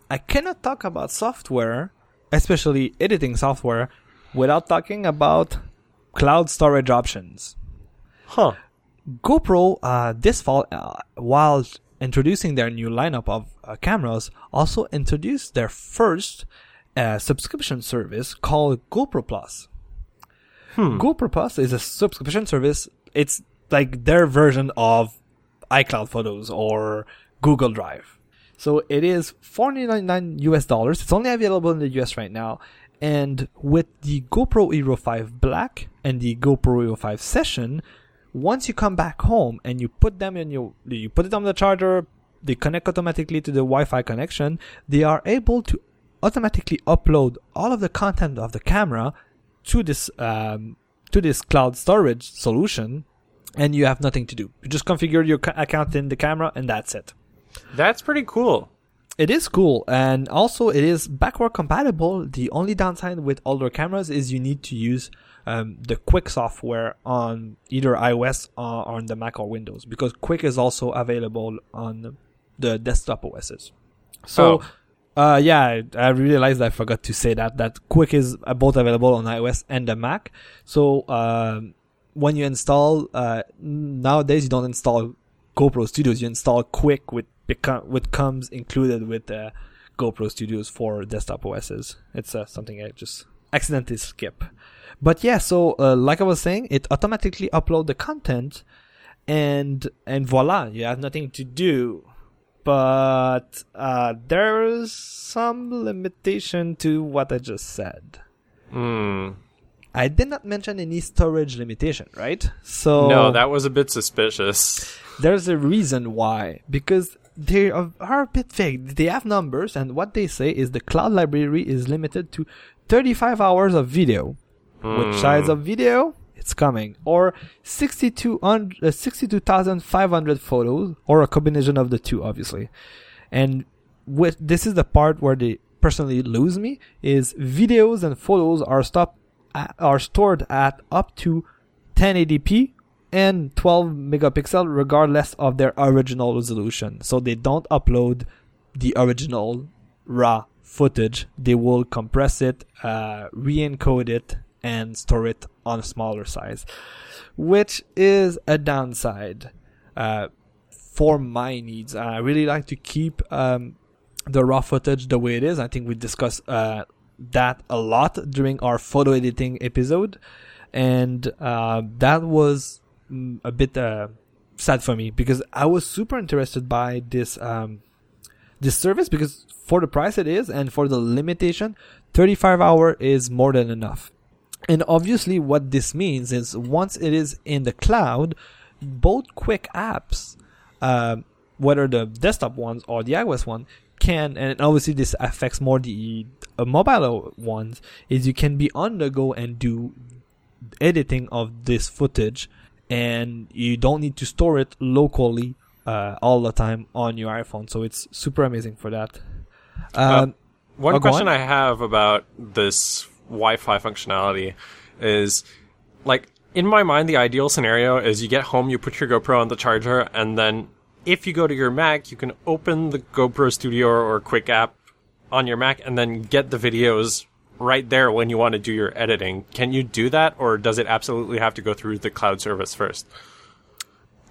I cannot talk about software, especially editing software, without talking about cloud storage options. huh. GoPro uh, this fall, uh, while introducing their new lineup of uh, cameras, also introduced their first uh, subscription service called GoPro Plus. Hmm. GoPro Plus is a subscription service. It's like their version of iCloud Photos or Google Drive. So it is 499 US dollars. It's only available in the US right now. And with the GoPro Hero 5 Black and the GoPro Hero 5 Session, once you come back home and you put them in your, you put it on the charger, they connect automatically to the Wi-Fi connection, they are able to automatically upload all of the content of the camera to this, um, to this cloud storage solution and you have nothing to do. You just configure your ca- account in the camera and that's it. That's pretty cool. It is cool, and also it is backward compatible. The only downside with older cameras is you need to use um, the Quik software on either iOS or on the Mac or Windows because Quik is also available on the desktop OSs. So, uh, yeah, I, I realized I forgot to say that that Quik is uh, both available on iOS and the Mac. So, um, when you install uh, nowadays, you don't install GoPro Studios. You install Quik with with comes included with uh, GoPro Studios for desktop OSs. It's uh, something I just accidentally skip. But yeah, so uh, like I was saying, it automatically upload the content, and and voila, you have nothing to do. But uh, there's some limitation to what I just said. Hmm. I did not mention any storage limitation, right? So No, that was a bit suspicious. there's a reason why because they are, a bit vague they have numbers and what they say is the cloud library is limited to 35 hours of video which size of video it's coming or 6200 uh, 62500 photos or a combination of the two obviously and with this is the part where they personally lose me is videos and photos are stop are stored at up to 1080p and 12 megapixel regardless of their original resolution. So they don't upload the original raw footage. They will compress it, uh, re-encode it, and store it on a smaller size, which is a downside uh, for my needs. I really like to keep um, the raw footage the way it is. I think we discussed uh, that a lot during our photo editing episode, and uh, that was mm, a bit uh, sad for me because I was super interested by this um, this service because for the price it is and for the limitation, 35 hour is more than enough. And obviously, what this means is once it is in the cloud, both Quik apps, uh, whether the desktop ones or the iOS one, can, and obviously this affects more the uh, mobile ones, is you can be on the go and do editing of this footage, and you don't need to store it locally uh, all the time on your iPhone. So it's super amazing for that. Um, One Oh, question on. I have about this Wi-Fi functionality is, like, in my mind, the ideal scenario is you get home, you put your GoPro on the charger, and then if you go to your Mac, you can open the GoPro Studio or Quik app on your Mac and then get the videos right there when you want to do your editing. Can you do that, or does it absolutely have to go through the cloud service first?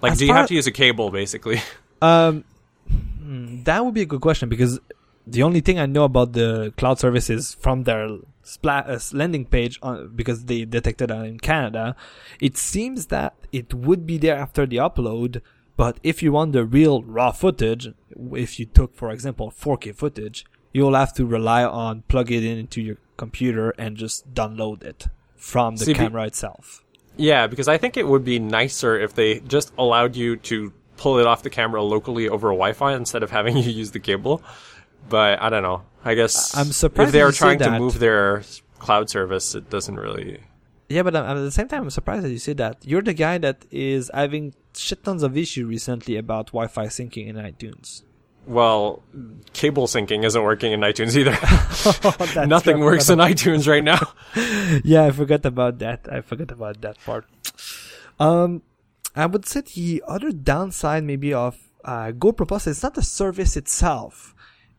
Like, As do you have to use a cable, basically? Um, hmm, that would be a good question because the only thing I know about the cloud service is from their spla- uh, landing page on, because they detected it in Canada. It seems that it would be there after the upload, but if you want the real raw footage, if you took, for example, 4K footage, you'll have to rely on plug it in into your computer and just download it from the See, be- camera itself. Yeah, because I think it would be nicer if they just allowed you to pull it off the camera locally over Wi-Fi instead of having you use the cable. But I don't know. I guess I'm surprised if they are trying to move their cloud service, it doesn't really. Yeah, but um, at the same time, I'm surprised that you say that. You're the guy that is having shit tons of issue recently about Wi-Fi syncing in iTunes. Well, cable syncing isn't working in iTunes either. That's Nothing works in iTunes right now. yeah, I forgot about that. I forgot about that part. Um, I would say the other downside maybe of uh, GoPro Plus is not the service itself,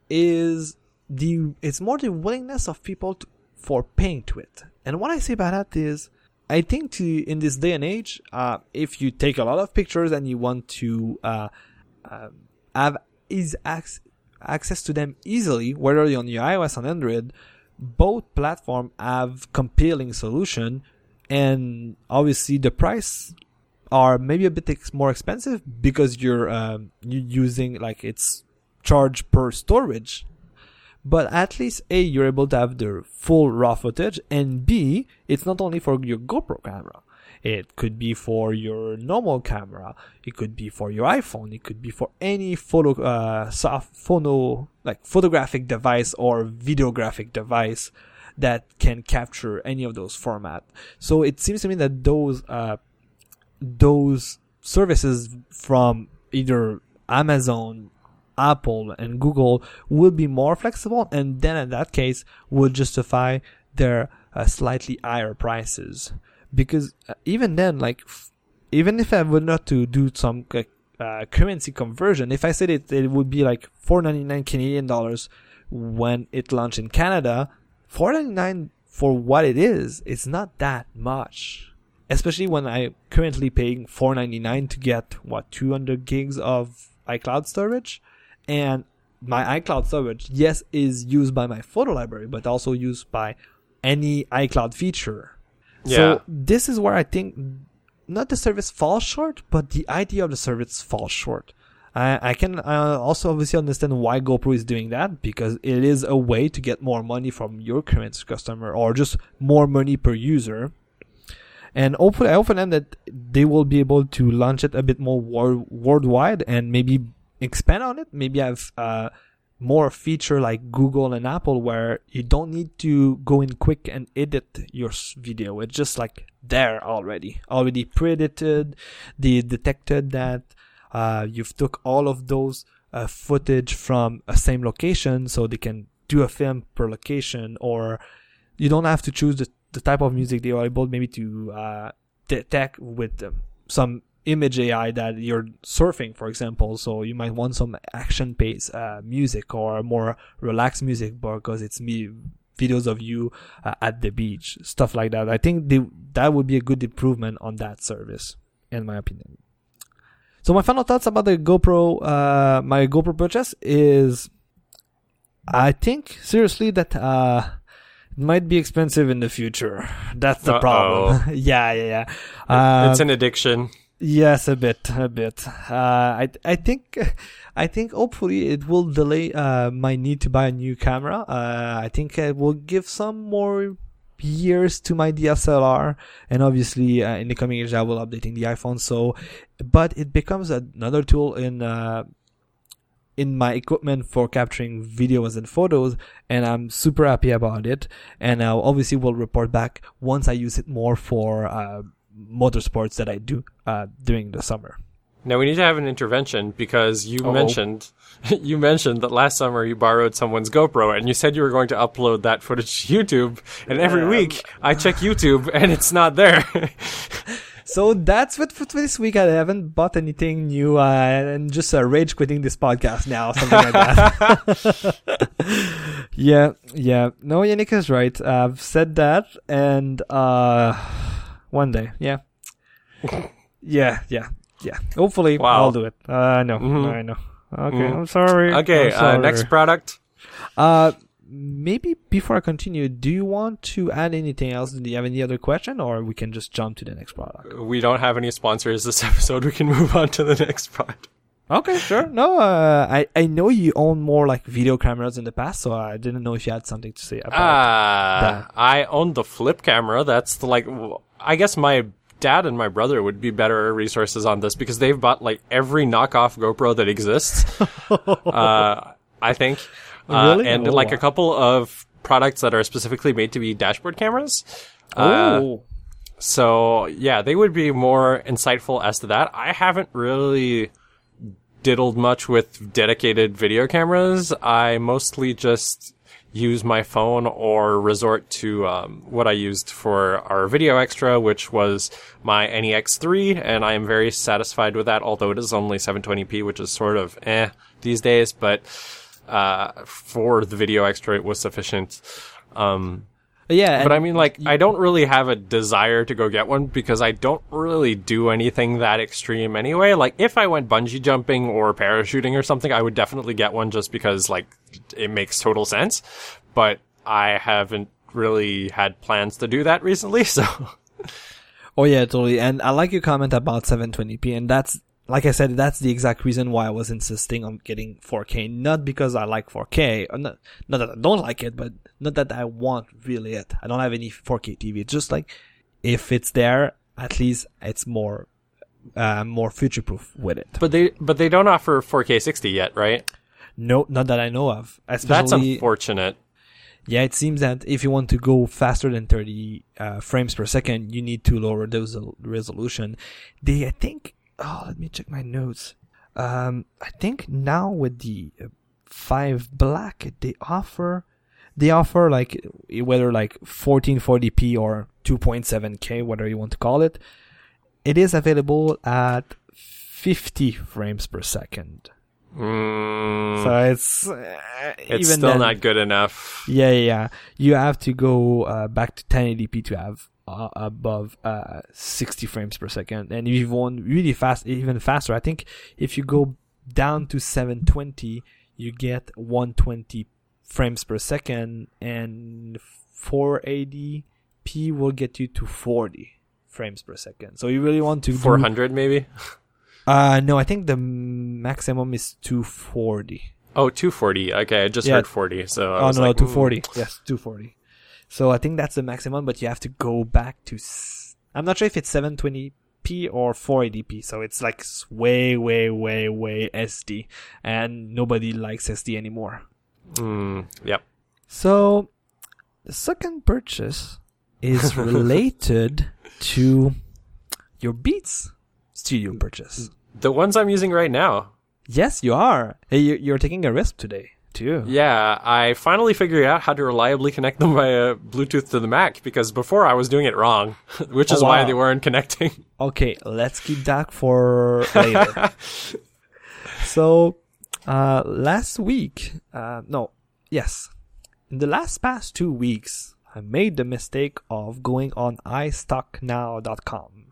is the it's more the willingness of people to, for paying to it. And what I say about that is, I think to in this day and age, uh, if you take a lot of pictures and you want to uh, uh, have is ac- access to them easily, whether you're on your iOS and Android. Both platform have compelling solution, and obviously the price are maybe a bit ex- more expensive because you're um, you using like it's charge per storage. But at least A, you're able to have the full raw footage, and B, it's not only for your GoPro camera. It could be for your normal camera. It could be for your iPhone. It could be for any photo, uh, soft phono, like photographic device or videographic device that can capture any of those format. So it seems to me that those, uh, those services from either Amazon, Apple, and Google will be more flexible, and then in that case would justify their uh, slightly higher prices. Because uh, even then, like, f- even if I were not to do some like, uh, currency conversion, if I said it, it would be like 4.99 Canadian dollars when it launched in Canada. 4.99 for what it is, it's not that much especially when I'm currently paying 4.99 to get what 200 gigs of iCloud storage, and my iCloud storage, yes, is used by my photo library, but also used by any iCloud feature. Yeah. So this is where I think not the service falls short, but the idea of the service falls short. I, I can uh, also obviously understand why GoPro is doing that because it is a way to get more money from your current customer or just more money per user and hopefully I hope for them that they will be able to launch it a bit more wor- worldwide and maybe expand on it. Maybe have uh, more feature like Google and Apple where you don't need to go in Quik and edit your video. It's just like there already, already pre-edited. They detected that uh, you've took all of those uh, footage from a same location, so they can do a film per location, or you don't have to choose the, the type of music they are able maybe to uh, detect with um, some image AI that you're surfing, for example. So you might want some action paced uh, music or more relaxed music because it's me videos of you uh, at the beach, stuff like that. I think they, that would be a good improvement on that service, in my opinion. So my final thoughts about the GoPro, uh, my GoPro purchase is, I think seriously that uh, it might be expensive in the future. That's the Uh-oh. problem. yeah, yeah, yeah. Uh, it's an addiction. Yes, a bit, a bit. Uh, I, I think, I think hopefully it will delay, uh, my need to buy a new camera. Uh, I think it will give some more years to my DSLR. And obviously, uh, in the coming years, I will updating the iPhone. So, but it becomes another tool in, uh, in my equipment for capturing videos and photos and I'm super happy about it and I obviously will report back once I use it more for uh, motorsports that I do uh, during the summer. Now we need to have an intervention because you Uh-oh. mentioned you mentioned that last summer you borrowed someone's GoPro and you said you were going to upload that footage to YouTube and every Yeah. week I check YouTube and it's not there. So that's it for this week. I haven't bought anything new uh, and just uh, rage quitting this podcast now, something like that. yeah, yeah. No, Yannick is right. I've said that and uh, one day, yeah. yeah, yeah, yeah. Hopefully Wow. I'll do it. Uh, I know, Mhm. I know. Okay, Mhm. I'm sorry. okay, I'm uh, next product. Uh, maybe before I continue, do you want to add anything else? Do you have any other question, or we can just jump to the next product? We don't have any sponsors this episode. We can move on to the next product. Okay, sure. No, uh, I I know you own more like video cameras in the past, so I didn't know if you had something to say about. Ah, that. I own the flip camera. That's the like. I guess my dad and my brother would be better resources on this because they've bought like every knockoff GoPro that exists. uh, I think, uh, Really? and Oh, like a couple of products that are specifically made to be dashboard cameras. Uh, oh, so yeah, they would be more insightful as to that. I haven't really diddled much with dedicated video cameras. I mostly just use my phone or resort to um, what I used for our video extra, which was my NEX3, and I am very satisfied with that. Although it is only 720p, which is sort of eh these days, but uh, for the video extra, it was sufficient. Um, Yeah, But I mean, like, I don't really have a desire to go get one because I don't really do anything that extreme anyway. Like, if I went bungee jumping or parachuting or something, I would definitely get one just because, like, it makes total sense. But I haven't really had plans to do that recently, so. Oh yeah, totally. And I like your comment about 720p, and that's like I said, that's the exact reason why I was insisting on getting 4K. Not because I like 4K, or not, not that I don't like it, but not that I want really it. I don't have any 4K TV. It's just like if it's there, at least it's more, uh, more future proof with it. But they, but they don't offer 4K 60 yet, right? No, not that I know of. That's unfortunate. yeah, it seems that if you want to go faster than 30 uh, frames per second, you need to lower those resolution. They, I think, oh, let me check my notes. Um, I think now with the five black, they offer, they offer like whether like 1440p or 2.7k, whatever you want to call it. It is available at 50 frames per second. Mm, So it's uh, it's even still then- not good enough. Yeah, yeah, yeah. You have to go uh, back to 1080p to have uh, above uh, 60 frames per second, and if you want really fast, even faster. I think if you go down to 720, you get 120 frames per second, and 480p will get you to 40 frames per second. So you really want to do- 400 maybe? Uh, no, I think the maximum is 240. Oh, 240. Okay, I just Yeah. heard 40. So I Oh no, no, like, 240. mm. Yes, 240. So I think that's the maximum, but you have to go back to. S- I'm not sure if it's 720p or 480p. So it's like way, way, way, way SD, and nobody likes SD anymore. Mm, yep. So the second purchase is related to your Beats Studio purchase. The ones I'm using right now. Yes, you are. Hey, You're taking a risk today too. Yeah, I finally figured out how to reliably connect them via Bluetooth to the Mac because before I was doing it wrong, which is Oh, why they weren't connecting. Okay, let's keep that for later. so, uh, last week, uh, no, yes, in the last past two weeks, I made the mistake of going on iStockNow.com,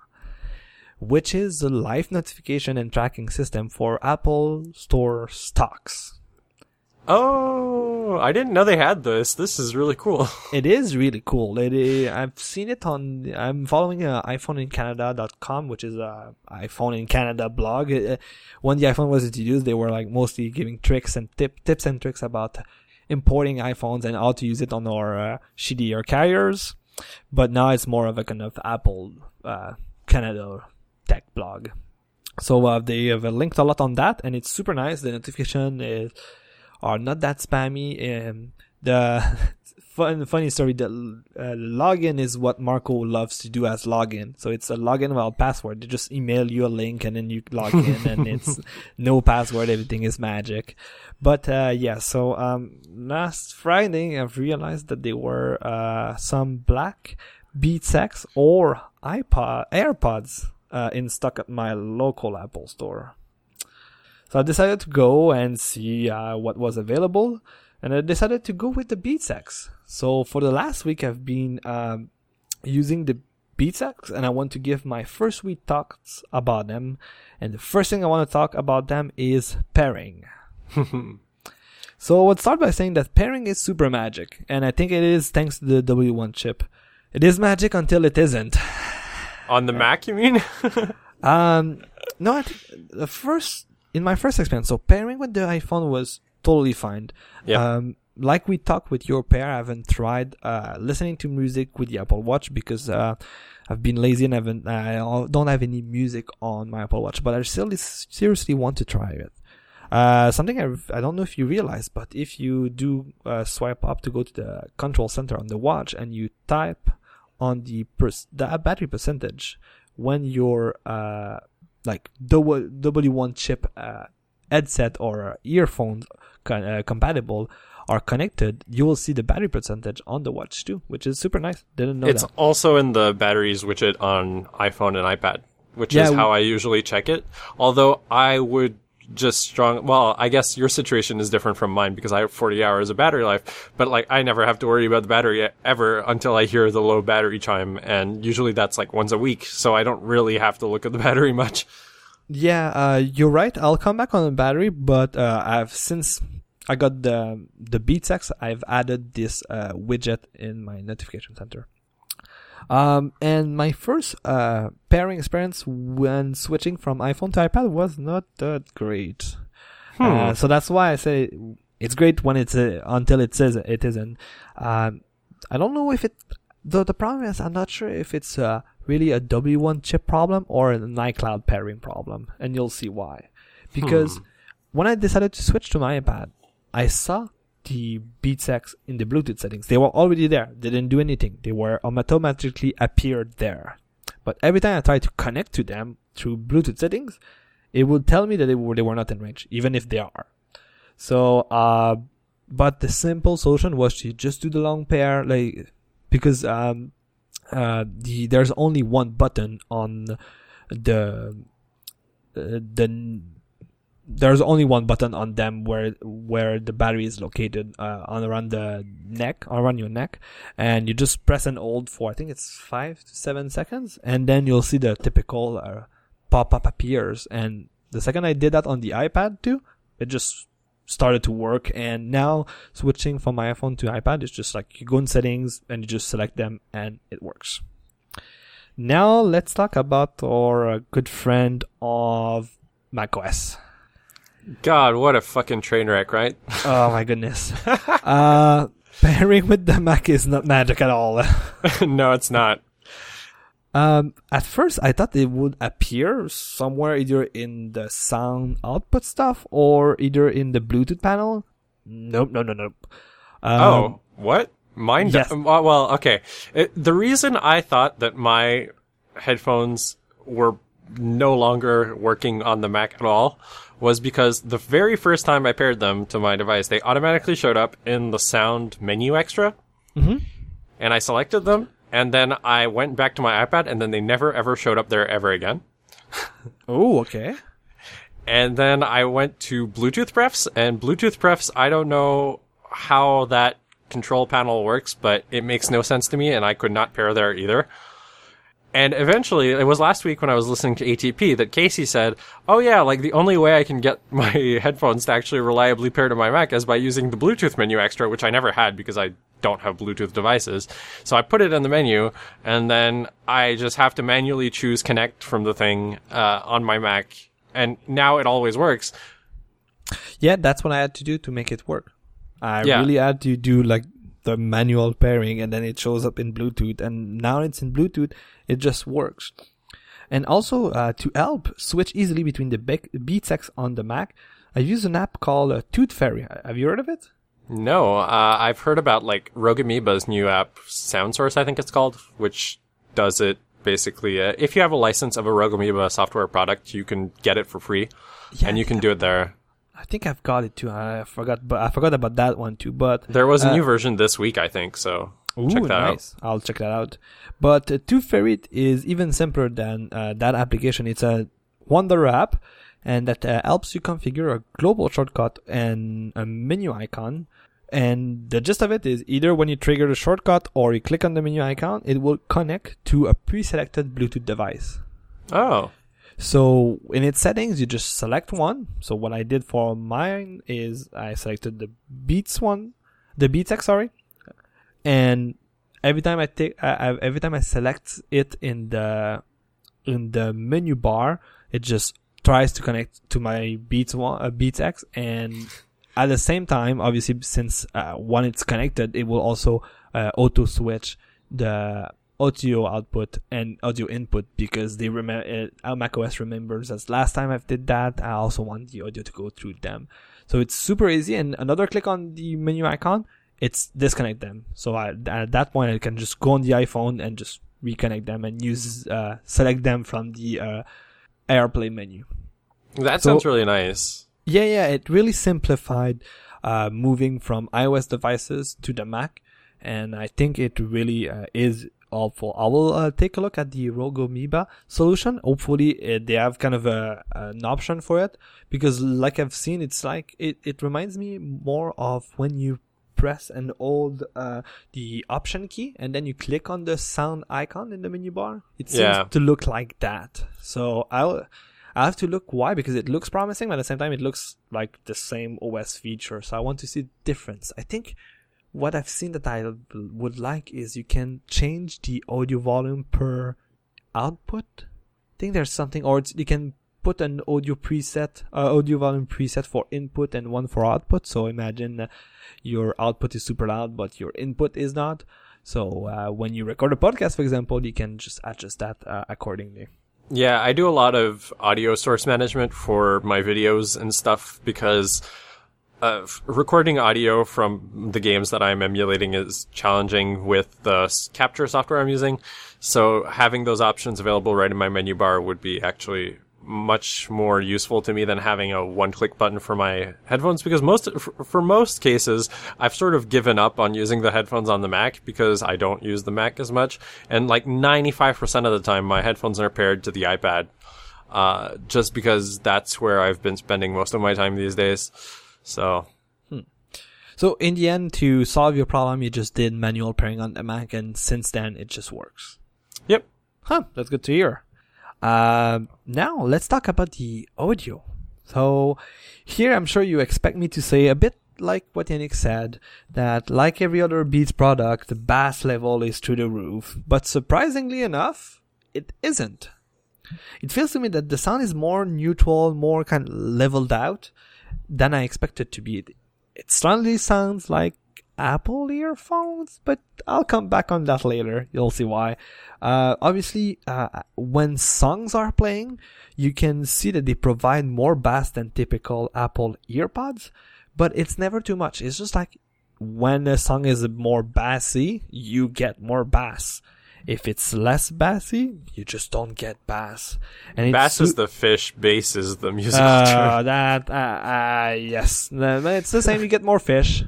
which is the live notification and tracking system for Apple Store stocks. Oh, I didn't know they had this. This is really cool. It is really cool. It I've seen it on. I'm following uh, iPhoneinCanada.com, which is a iPhone in Canada blog. Uh, when the iPhone was introduced, they were like mostly giving tricks and tip, tips and tricks about importing iPhones and how to use it on our uh, shittier carriers. But now it's more of a kind of Apple uh, Canada tech blog. So uh, they have linked a lot on that, and it's super nice. The notification is are not that spammy. Um, the fun, funny story, the uh, login is what Marco loves to do as login. So it's a login without password. They just email you a link and then you log in and it's no password. Everything is magic. But, uh, yeah, so, um, last Friday I've realized that there were, uh, some black Beats X or iPod, AirPods, uh, in stock at my local Apple store. So I decided to go and see uh, what was available, and I decided to go with the Beats X. So for the last week, I've been um, using the Beats X, and I want to give my first week thoughts about them. And the first thing I want to talk about them is pairing. so I would start by saying that pairing is super magic, and I think it is thanks to the W1 chip. It is magic until it isn't. On the Mac, you mean? Um, no, I think the first in my first experience, so pairing with the iPhone was totally fine. Yeah. Um, like we talked with your pair, I haven't tried uh, listening to music with the Apple Watch because uh, I've been lazy and haven't I don't have any music on my Apple Watch. But I still seriously want to try it. Uh, something I, I don't know if you realize, but if you do uh, swipe up to go to the control center on the watch and you type on the per- the battery percentage when your uh, like W W1 chip uh, headset or earphones con- uh, compatible are connected, you will see the battery percentage on the watch too, which is super nice. Didn't know it's that. also in the batteries widget on iPhone and iPad, which Yeah, is how I usually check it. Although I would just strong. Well, I guess your situation is different from mine because I have 40 hours of battery life, but like I never have to worry about the battery ever until I hear the low battery chime. And usually that's like once a week. So I don't really have to look at the battery much. Yeah, uh, you're right. I'll come back on the battery, but uh, I've since I got the the BeatsX, I've added this uh, widget in my notification center. Um, and my first uh, pairing experience when switching from iPhone to iPad was not that great. Uh, so that's why I say it's great when it's uh, until it says it isn't. Um, I don't know if it. The the problem is I'm not sure if it's uh, really a W1 chip problem or an iCloud pairing problem, and you'll see why. Because when I decided to switch to my iPad, I saw the BeatsX in the Bluetooth settings. They were already there. They didn't do anything. They were automatically appeared there. But every time I tried to connect to them through Bluetooth settings, it would tell me that they were, they were not in range, even if they are. So, uh, but the simple solution was to just do the long pair, like, because, um, uh, the, there's only one button on the, uh, the, there's only one button on them where where the battery is located uh, on around the neck around your neck. And you just press and hold for i think it's five to seven seconds and then you'll see the typical uh, pop-up appears. And the second i did that on the ipad too it just started to work. And now switching from my iphone to ipad is just like you go in settings and you just select them and it works. Now let's talk about our uh, good friend of macOS. God, what a fucking train wreck, right? Oh my goodness. uh, pairing with the Mac is not magic at all. no, it's not. Um, at first, I thought it would appear somewhere either in the sound output stuff or either in the Bluetooth panel. Nope, no, no, no. Um, oh, what? Mine? yes. do- well, well, okay. It, the reason I thought that my headphones were no longer working on the Mac at all was because the very first time I paired them to my device, they automatically showed up in the sound menu extra. Mhm. And I selected them, and then I went back to my iPad, and then they never ever showed up there ever again. Oh, okay. And then I went to Bluetooth prefs, and Bluetooth prefs, I don't know how that control panel works, but it makes no sense to me, and I could not pair there either. And eventually, it was last week when I was listening to ATP that Casey said, Oh yeah, like the only way I can get my headphones to actually reliably pair to my Mac is by using the Bluetooth menu extra, which I never had because I don't have Bluetooth devices. So I put it in the menu, and then I just have to manually choose connect from the thing, uh, on my Mac. And now it always works. Yeah, that's what I had to do to make it work. I Yeah. really had to do like the manual pairing and then it shows up in Bluetooth and now it's in Bluetooth, it just works. And also, uh, to help switch easily between the BeatsX on the Mac, I use an app called uh, ToothFairy. Have you heard of it? No, uh, I've heard about like Rogue Amoeba's new app, SoundSource, I think it's called, which does it basically. Uh, if you have a license of a Rogue Amoeba software product, you can get it for free, Yeah, and you can do it there. I think I've got it too. I forgot, but I forgot about that one too. But There was a Uh, new version this week, I think. So Ooh, check that out. I'll check that out. But uh, ToothFairy is even simpler than uh, that application. It's a Wonder app, and that uh, helps you configure a global shortcut and a menu icon. And the gist of it is either when you trigger the shortcut or you click on the menu icon, it will connect to a pre-selected Bluetooth device. Oh, So in its settings, you just select one. So what I did for mine is I selected the Beats one, the Beats X, sorry, and every time I take, I, every time I select it in the in the menu bar, it just tries to connect to my Beats one, uh, Beats X, and at the same time, obviously, since uh, when it's connected, it will also uh, auto switch the audio output and audio input because they remember uh, macOS remembers as last time I did that I also want the audio to go through them. So it's super easy and another click on the menu icon it's disconnect them. So I, at that point I can just go on the iPhone and just reconnect them and use uh, select them from the uh, AirPlay menu. That So- sounds really nice. yeah, yeah, it really simplified uh, moving from iOS devices to the Mac, and I think it really uh, is awful. I will uh, take a look at the Rogue Amoeba solution. Hopefully, it, they have kind of a, an option for it because, like I've seen, it's like it, it reminds me more of when you press and hold uh, the option key and then you click on the sound icon in the menu bar. It seems Yeah. to look like that. So I'll. I have to look why because it looks promising, but at the same time it looks like the same OS feature. So I want to see the difference. I think what I've seen that I would like is you can change the audio volume per output. I think there's something, or you can put an audio preset, uh, audio volume preset for input and one for output. So imagine uh, your output is super loud, but your input is not. So uh, when you record a podcast, for example, you can just adjust that uh, accordingly. Yeah, I do a lot of audio source management for my videos and stuff because uh, recording audio from the games that I'm emulating is challenging with the capture software I'm using. So having those options available right in my menu bar would be actually much more useful to me than having a one-click button for my headphones because most for most cases I've sort of given up on using the headphones on the Mac because I don't use the Mac as much and like 95% of the time my headphones are paired to the iPad uh, just because that's where I've been spending most of my time these days. So So in the end, to solve your problem, you just did manual pairing on the Mac, and since then it just works. yep. Huh, that's good to hear. Um, now let's talk about the audio. So here I'm sure you expect me to say a bit like what Yannick said, that like every other Beats product, the bass level is through the roof. But surprisingly enough, it isn't. It feels to me that the sound is more neutral, more kind of leveled out than I expected to be. It suddenly sounds like Apple earphones, but I'll come back on that later. You'll see why. Uh, obviously, uh, when songs are playing, you can see that they provide more bass than typical Apple earpods, but it's never too much. It's just like when a song is more bassy, you get more bass. If it's less bassy, you just don't get bass. And Bass is the fish, bass is the musical uh, term. that, uh, uh, yes. It's the same. You get more fish.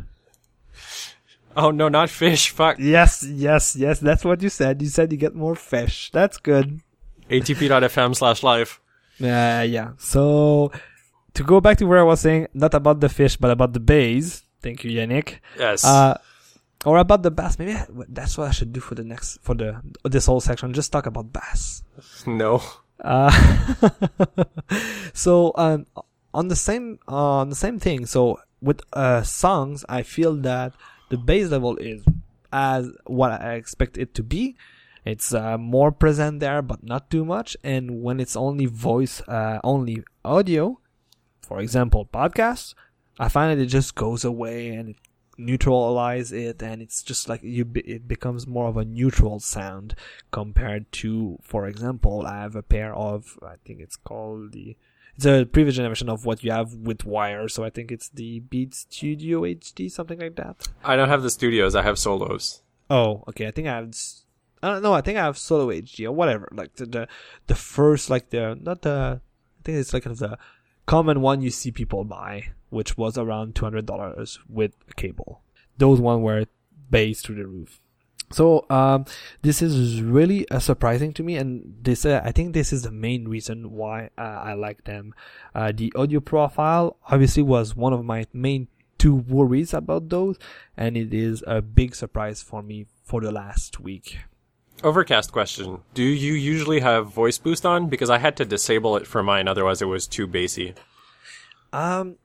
Oh no, not fish. Fuck. Yes, yes, yes. That's what you said. You said you get more fish. That's good. ATP.fm slash live. Uh, yeah. So to go back to where I was saying, not about the fish, but about the bass. Thank you, Yannick. Yes. Uh, or about the bass. Maybe I, that's what I should do for the next for the this whole section. Just talk about bass. no. Uh, so um, on the same uh, on the same thing. So with uh, songs, I feel that the bass level is as what I expect it to be. It's uh, more present there, but not too much. And when it's only voice uh, only audio, for example, podcasts, I find that it just goes away and it neutralize it and it's just like you be, it becomes more of a neutral sound compared to for example i have a pair of i think it's called the it's a previous generation of what you have with wire so i think it's the beat studio hd something like that I don't have the studios. I have solos. oh okay i think i have i don't know i think i have solo hd or whatever like the the, the first like the not the i think it's like kind of the common one you see people buy which was around $200 with a cable those one were based through the roof so um, this is really uh, surprising to me, and this uh, I think this is the main reason why uh, I like them. Uh, the audio profile obviously was one of my main two worries about those, and it is a big surprise for me for the last week. Overcast question. Do you usually have voice boost on? Because I had to disable it for mine, otherwise it was too bassy. Um,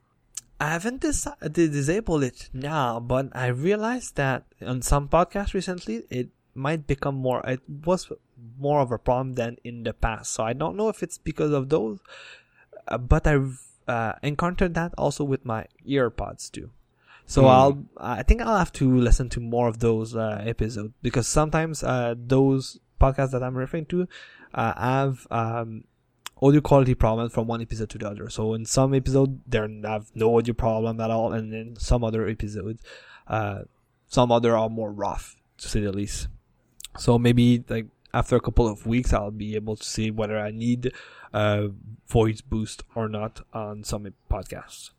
I haven't dis- disabled it now, but I realized that on some podcasts recently, it might become more. It was more of a problem than in the past. So I don't know if it's because of those, uh, but I've uh, encountered that also with my earpods too. So Hmm. I'll. I think I'll have to listen to more of those uh, episodes because sometimes uh, those podcasts that I'm referring to uh, have um, audio quality problem from one episode to the other. So in some episode they have no audio problem at all, and in some other episodes, uh, some other are more rough to say the least. So maybe like after a couple of weeks, I'll be able to see whether I need uh, voice boost or not on some podcasts.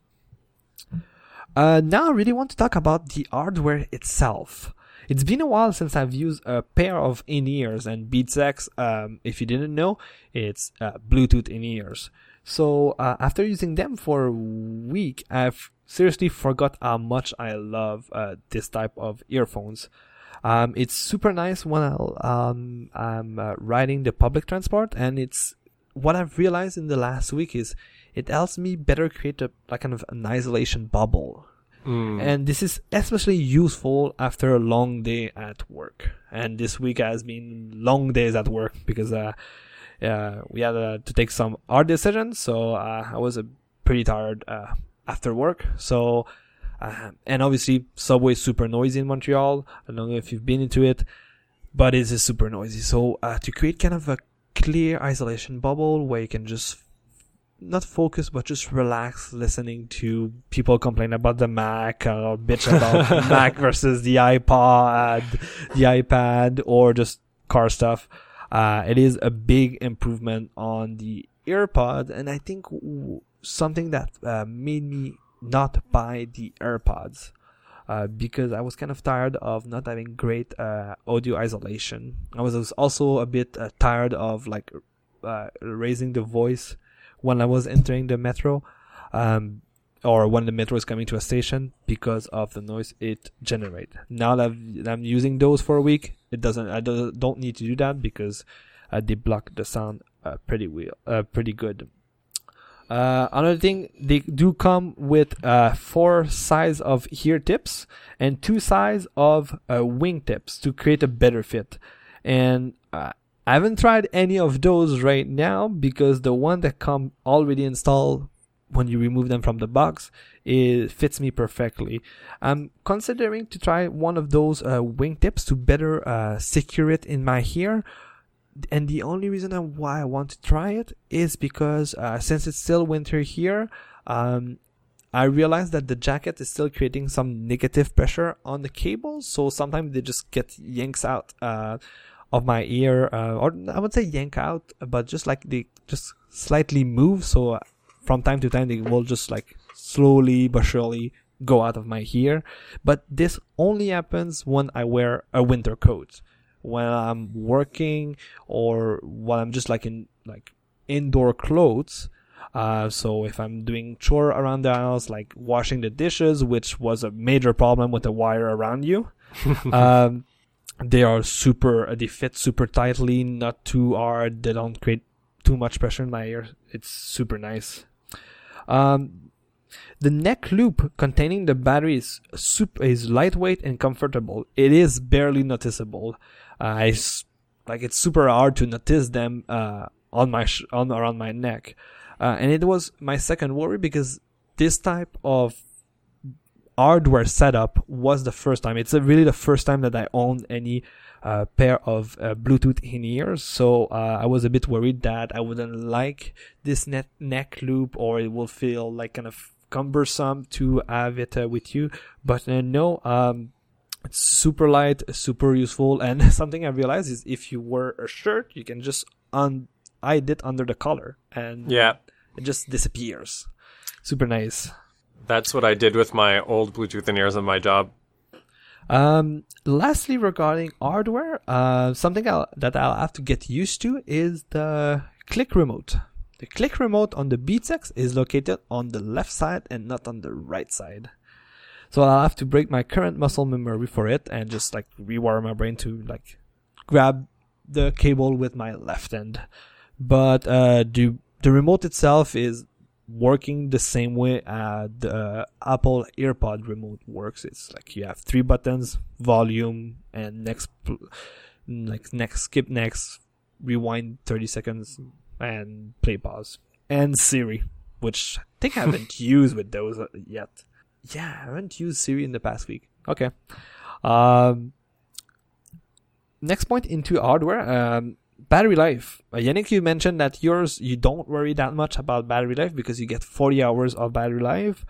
Uh, now I really want to talk about the hardware itself. It's been a while since I've used a pair of in-ears and Beats X, um, if you didn't know, it's uh, Bluetooth in-ears. So uh, after using them for a week, I've seriously forgot how much I love uh, this type of earphones. Um, it's super nice when I'll, um, I'm uh, riding the public transport, and it's what I've realized in the last week is it helps me better create a like kind of an isolation bubble. Mm. And this is especially useful after a long day at work. And this week has been long days at work because uh, uh, we had uh, to take some hard decisions. So uh, I was uh, pretty tired uh, after work. So, and obviously, subway is super noisy in Montreal. I don't know if you've been into it, but it is super noisy. So to create kind of a clear isolation bubble where you can just not focus but just relax listening to people complain about the Mac or bitch about Mac versus the iPod, the iPad, or just car stuff. Uh, it is a big improvement on the AirPod, and I think w- something that uh, made me not buy the AirPods. Uh, because I was kind of tired of not having great uh, audio isolation. I was also a bit uh, tired of like uh, raising the voice when I was entering the metro, um, or when the metro is coming to a station because of the noise it generate. Now that I'm using those for a week, it doesn't. I do, don't need to do that because uh, they block the sound uh, pretty well, pretty good. Uh, another thing, they do come with uh, four size of ear tips and two size of uh, wing tips to create a better fit. And uh, I haven't tried any of those right now because the one that come already installed when you remove them from the box it fits me perfectly. I'm considering to try one of those uh, wing tips to better uh, secure it in my ear and the only reason why I want to try it is because uh, since it's still winter here, um, I realize that the jacket is still creating some negative pressure on the cables, so sometimes they just get yanks out uh, of my ear, uh, or I would say yank out, but just like they just slightly move. So from time to time, they will just like slowly but surely go out of my ear. But this only happens when I wear a winter coat when I'm working or when I'm just like in like indoor clothes. Uh, so if I'm doing chore around the house, like washing the dishes, which was a major problem with the wire around you, um, they are super, they fit super tightly, not too hard. They don't create too much pressure in my ear. It's super nice. Um, the neck loop containing the battery is super, is lightweight and comfortable. It is barely noticeable. Uh, I like it's super hard to notice them uh, on my sh- on around my neck, uh, and it was my second worry because this type of hardware setup was the first time. It's really the first time that I owned any uh, pair of uh, Bluetooth in ears. So uh, I was a bit worried that I wouldn't like this net neck loop or it will feel like kind of cumbersome to have it uh, with you. But uh, no, um, it's super light, super useful. And something I realized is if you wear a shirt, you can just un hide it under the collar and Yeah. it just disappears. Super nice. That's what I did with my old Bluetooth in ears on my job. Um, lastly, regarding hardware, uh, something I'll, that I'll have to get used to is the click remote. The click remote on the Beats X is located on the left side and not on the right side. So I'll have to break my current muscle memory for it and just like rewire my brain to like grab the cable with my left hand. But uh, the the remote itself is working the same way uh, the Apple AirPod remote works. It's like you have three buttons: volume and next, like next, skip next, rewind thirty seconds, and play pause, and Siri, which I think I haven't used with those uh, yet. Yeah, I haven't used Siri in the past week. Okay. Um, next point into hardware. Um, battery life. Uh, Yannick, you mentioned that yours, you don't worry that much about battery life because you get 40 hours of battery life.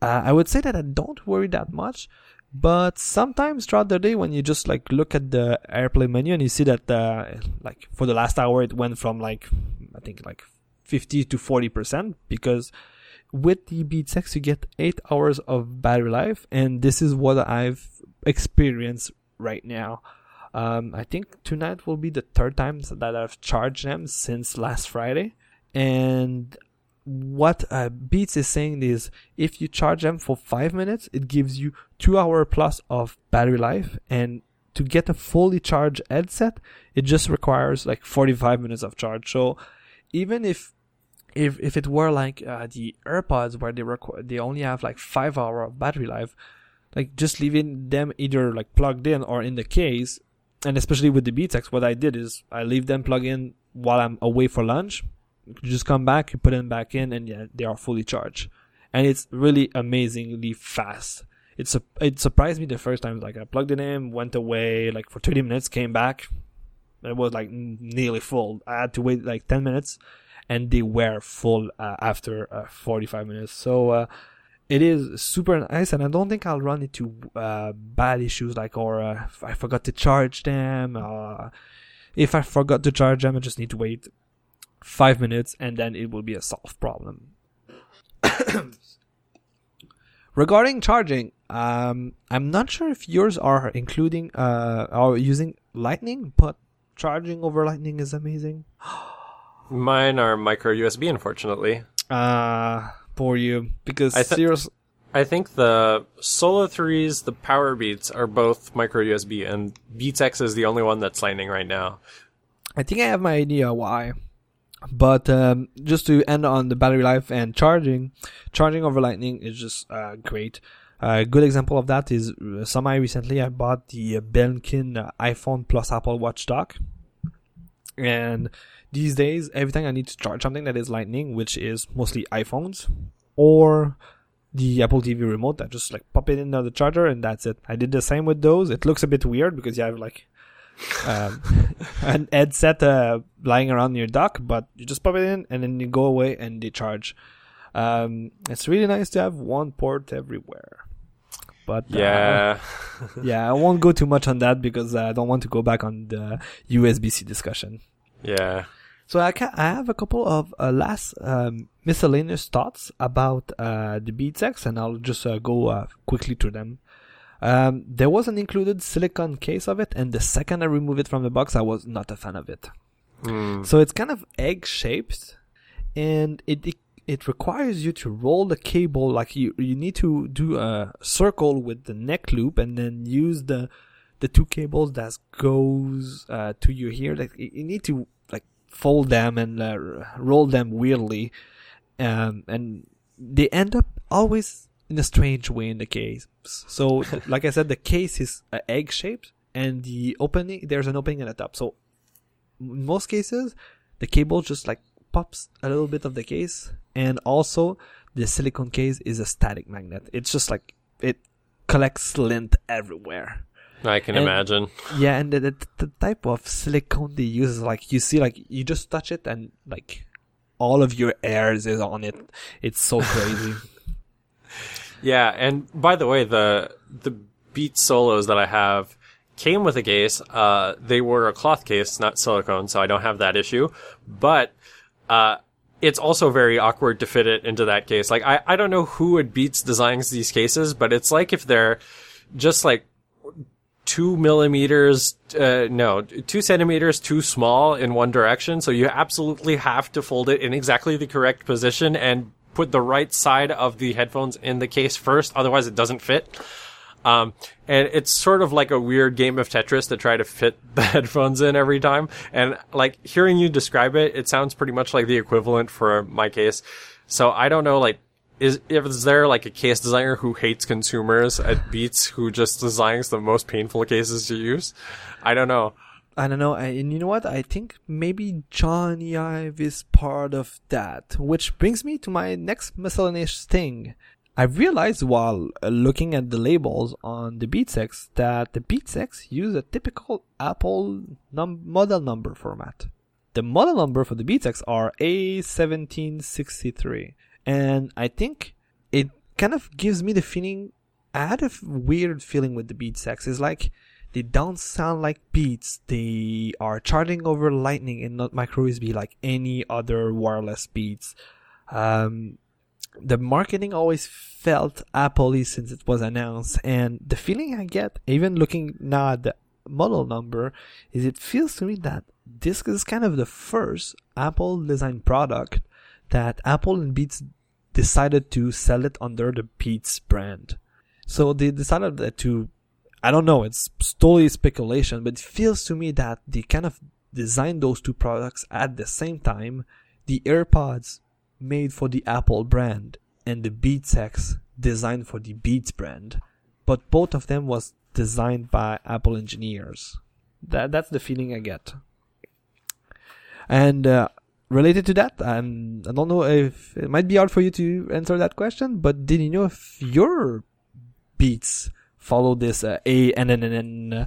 Uh, I would say that I don't worry that much, but sometimes throughout the day when you just like look at the airplane menu and you see that, uh, like for the last hour, it went from like, I think like 50 to 40% because with the Beats X, you get eight hours of battery life, and this is what I've experienced right now. Um, I think tonight will be the third time that I've charged them since last Friday. And what uh, Beats is saying is if you charge them for five minutes, it gives you two hour plus of battery life. And to get a fully charged headset, it just requires like 45 minutes of charge. So even if if if it were like uh, the AirPods where they requ- they only have like five hour battery life, like just leaving them either like plugged in or in the case, and especially with the Beats X, what I did is I leave them plugged in while I'm away for lunch. You just come back, you put them back in, and yeah, they are fully charged, and it's really amazingly fast. It's a, it surprised me the first time. Like I plugged it in, went away, like for 30 minutes, came back, it was like nearly full. I had to wait like 10 minutes, and they were full uh, after uh, 45 minutes. So uh, it is super nice, and I don't think I'll run into uh, bad issues like or uh, I forgot to charge them. Uh, if I forgot to charge them, I just need to wait five minutes, and then it will be a solved problem. Regarding charging, um, I'm not sure if yours are including uh, or using Lightning, but charging over Lightning is amazing. Mine are micro USB, unfortunately. Uh for you because I th- serious. I think the Solo 3s, the Powerbeats, are both micro USB, and Beats X is the only one that's lightning right now. I think I have my idea why. But um, just to end on the battery life and charging, charging over Lightning is just uh, great. A uh, good example of that is uh, semi recently I bought the Belkin iPhone plus Apple Watch dock, and these days every time I need to charge something that is Lightning, which is mostly iPhones or the Apple TV remote, I just like pop it into the charger and that's it. I did the same with those. It looks a bit weird because you have like um, an headset uh, lying around your dock, but you just pop it in and then you go away and they charge. Um, it's really nice to have one port everywhere. But uh, Yeah. yeah, I won't go too much on that because I don't want to go back on the USB-C discussion. yeah. So I can I have a couple of uh, last um, miscellaneous thoughts about uh, the Beats X, and I'll just uh, go uh, quickly through them. Um, there was an included silicon case of it, and the second I removed it from the box, I was not a fan of it. Mm. So it's kind of egg shaped, and it, it it requires you to roll the cable like you you need to do a circle with the neck loop, and then use the the two cables that goes uh, to your ear. Like you need to fold them and uh, roll them weirdly, um, and they end up always in a strange way in the case. So, like I said, the case is uh, egg shaped, and the opening there's an opening at the top. So, in most cases, the cable just like pops a little bit of the case, and also the silicone case is a static magnet. It's just like it collects lint everywhere. I can And- imagine. Yeah, and the, the, the type of silicone they use is like you see, like you just touch it and like all of your airs is on it. It's so crazy. Yeah, and by the way, the the Beat Solos that I have came with a case. Uh, they were a cloth case, not silicone, so I don't have that issue. But uh, it's also very awkward to fit it into that case. Like I, I don't know who at Beats designs these cases, but it's like if they're just like two millimeters, uh, no, two centimeters too small in one direction. So you absolutely have to fold it in exactly the correct position and put the right side of the headphones in the case first. Otherwise it doesn't fit. Um, and it's sort of like a weird game of Tetris to try to fit the headphones in every time. And like hearing you describe it, it sounds pretty much like the equivalent for my case. So I don't know, like, is, is there like a case designer who hates consumers at Beats who just designs the most painful cases to use? I don't know. I don't know, and you know what? I think maybe Jony Ive is part of that, which brings me to my next miscellaneous thing. I realized while uh, looking at the labels on the Beats X that the Beats X use a typical Apple num- model number format. The model number for the Beats X are A1763, and I think it kind of gives me the feeling. I had a weird feeling with the Beats X. It's like they don't sound like Beats. They are charging over Lightning and not micro USB like any other wireless Beats. Um, the marketing always felt Apple since it was announced, and the feeling I get, even looking now at the model number, is it feels to me that this is kind of the first Apple design product that Apple and Beats decided to sell it under the Beats brand. So they decided to, I don't know, it's totally speculation, but it feels to me that they kind of designed those two products at the same time. The AirPods made for the Apple brand and the Beats X designed for the Beats brand, but both of them was designed by Apple engineers. That that's the feeling I get. And uh, related to that, and I don't know if it might be hard for you to answer that question, but did you know if your Beats follow this uh, ANNN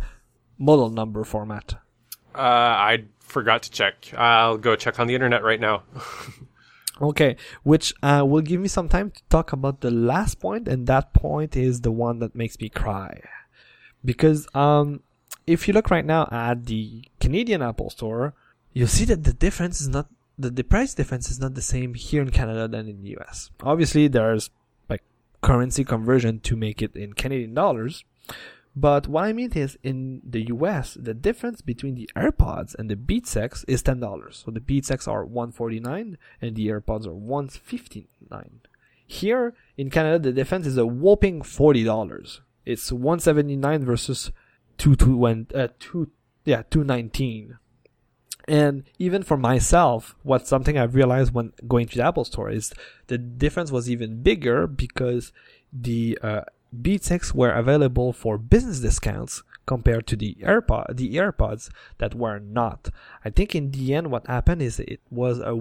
model number format? Uh, I forgot to check. I'll go check on the internet right now. Okay, which uh, will give me some time to talk about the last point, and that point is the one that makes me cry. Because um, if you look right now at the Canadian Apple Store, you'll see that the difference is not the, the price difference is not the same here in Canada than in the US. Obviously, there's like currency conversion to make it in Canadian dollars, but what I mean is, in the US, the difference between the AirPods and the Beats X is ten dollars. So the Beats X are one forty nine, and the AirPods are one fifty nine. Here in Canada, the difference is a whopping forty dollars. It's one seventy nine versus two two uh, two yeah two nineteen. And even for myself, what's something I've realized when going to the Apple Store is the difference was even bigger because the uh, Beats X were available for business discounts compared to the AirPod, the AirPods that were not. I think in the end, what happened is it was a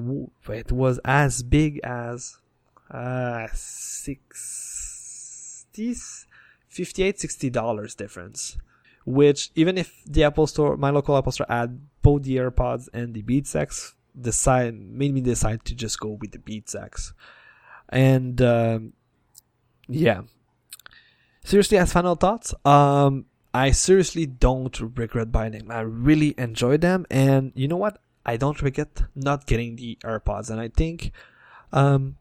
it was as big as uh 60 58 60 dollars difference which even if the apple store my local apple store had both the airpods and the beats x decide made me decide to just go with the beats x and um, yeah seriously, as final thoughts, um, I seriously don't regret buying them. I really enjoy them, and you know what? I don't regret not getting the AirPods. And I think, um,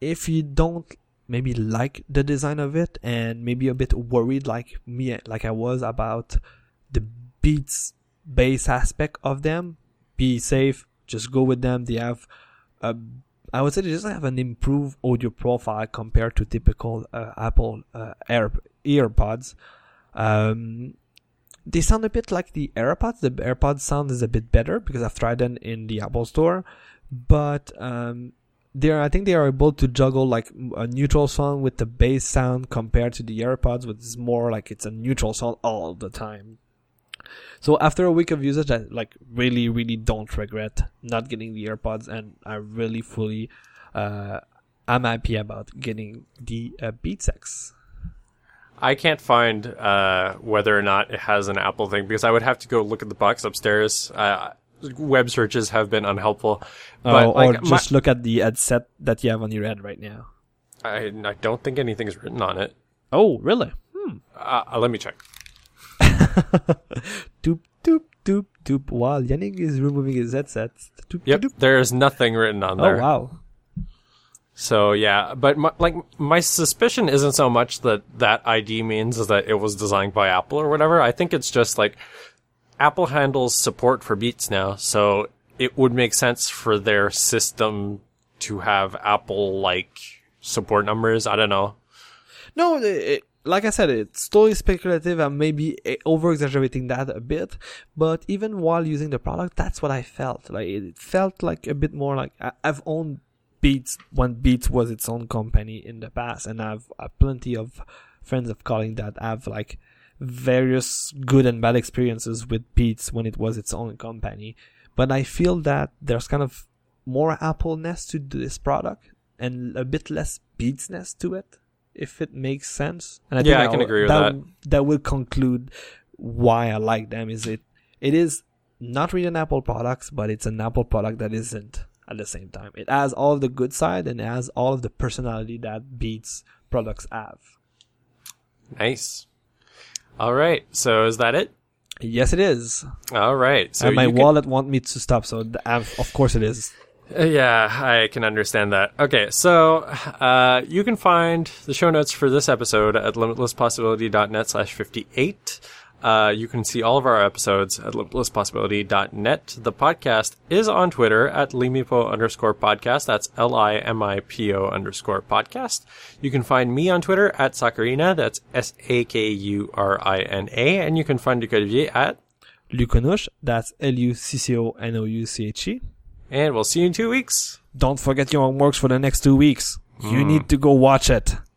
if you don't maybe like the design of it and maybe a bit worried like me, like I was about the Beats bass aspect of them, be safe. Just go with them. They have a I would say they just have an improved audio profile compared to typical uh, Apple uh, Air EarPods. Um, they sound a bit like the AirPods. The AirPods sound is a bit better because I've tried them in the Apple Store, but um, they're I think they are able to juggle like a neutral sound with the bass sound compared to the AirPods, which is more like it's a neutral sound all the time. So after a week of usage, I like really, really don't regret not getting the AirPods, and I really fully, uh, I'm happy about getting the uh, Beats X. I can't find uh, whether or not it has an Apple thing because I would have to go look at the box upstairs. Uh, web searches have been unhelpful. But oh, like, or just my, look at the headset that you have on your head right now. I, I don't think anything's written on it. Oh, really? Hmm. Uh, let me check. doop doop doop doop. While Yannick is removing his headset. Doop, yep, doop. there's nothing written on there. Oh wow. So yeah, but my, like my suspicion isn't so much that that ID means that it was designed by Apple or whatever. I think it's just like Apple handles support for Beats now, so it would make sense for their system to have Apple like support numbers. I don't know. No, it, like I said, it's totally speculative and maybe over exaggerating that a bit. But even while using the product, that's what I felt. Like it felt like a bit more like I've owned Beats when Beats was its own company in the past, and I've, I've plenty of friends of calling that have like various good and bad experiences with Beats when it was its own company. But I feel that there's kind of more Apple ness to this product and a bit less Beats ness to it if it makes sense. And I yeah, I can agree with that, that. That will conclude why I like them. Is it? It is not really an Apple product, but it's an Apple product that isn't at the same time. It has all of the good side and it has all of the personality that Beats products have. Nice. All right. So is that it? Yes, it is. All right. So and my wallet can... want me to stop, so of course it is. Uh, Yeah, I can understand that. Okay, so uh, you can find the show notes for this episode at limitlesspossibility.net slash 58. Uh, you can see all of our episodes at limitlesspossibility.net. The podcast is on Twitter at limipo underscore podcast. That's L-I-M-I-P-O underscore podcast. You can find me on Twitter at Sakurina. That's S-A-K-U-R-I-N-A. And you can find Luc Olivier at, Lucconouche, that's L-U-C-C-O-N-O-U-C-H-E. and we'll see you in two weeks. Don't forget your homeworks for the next two weeks. You need to go watch it.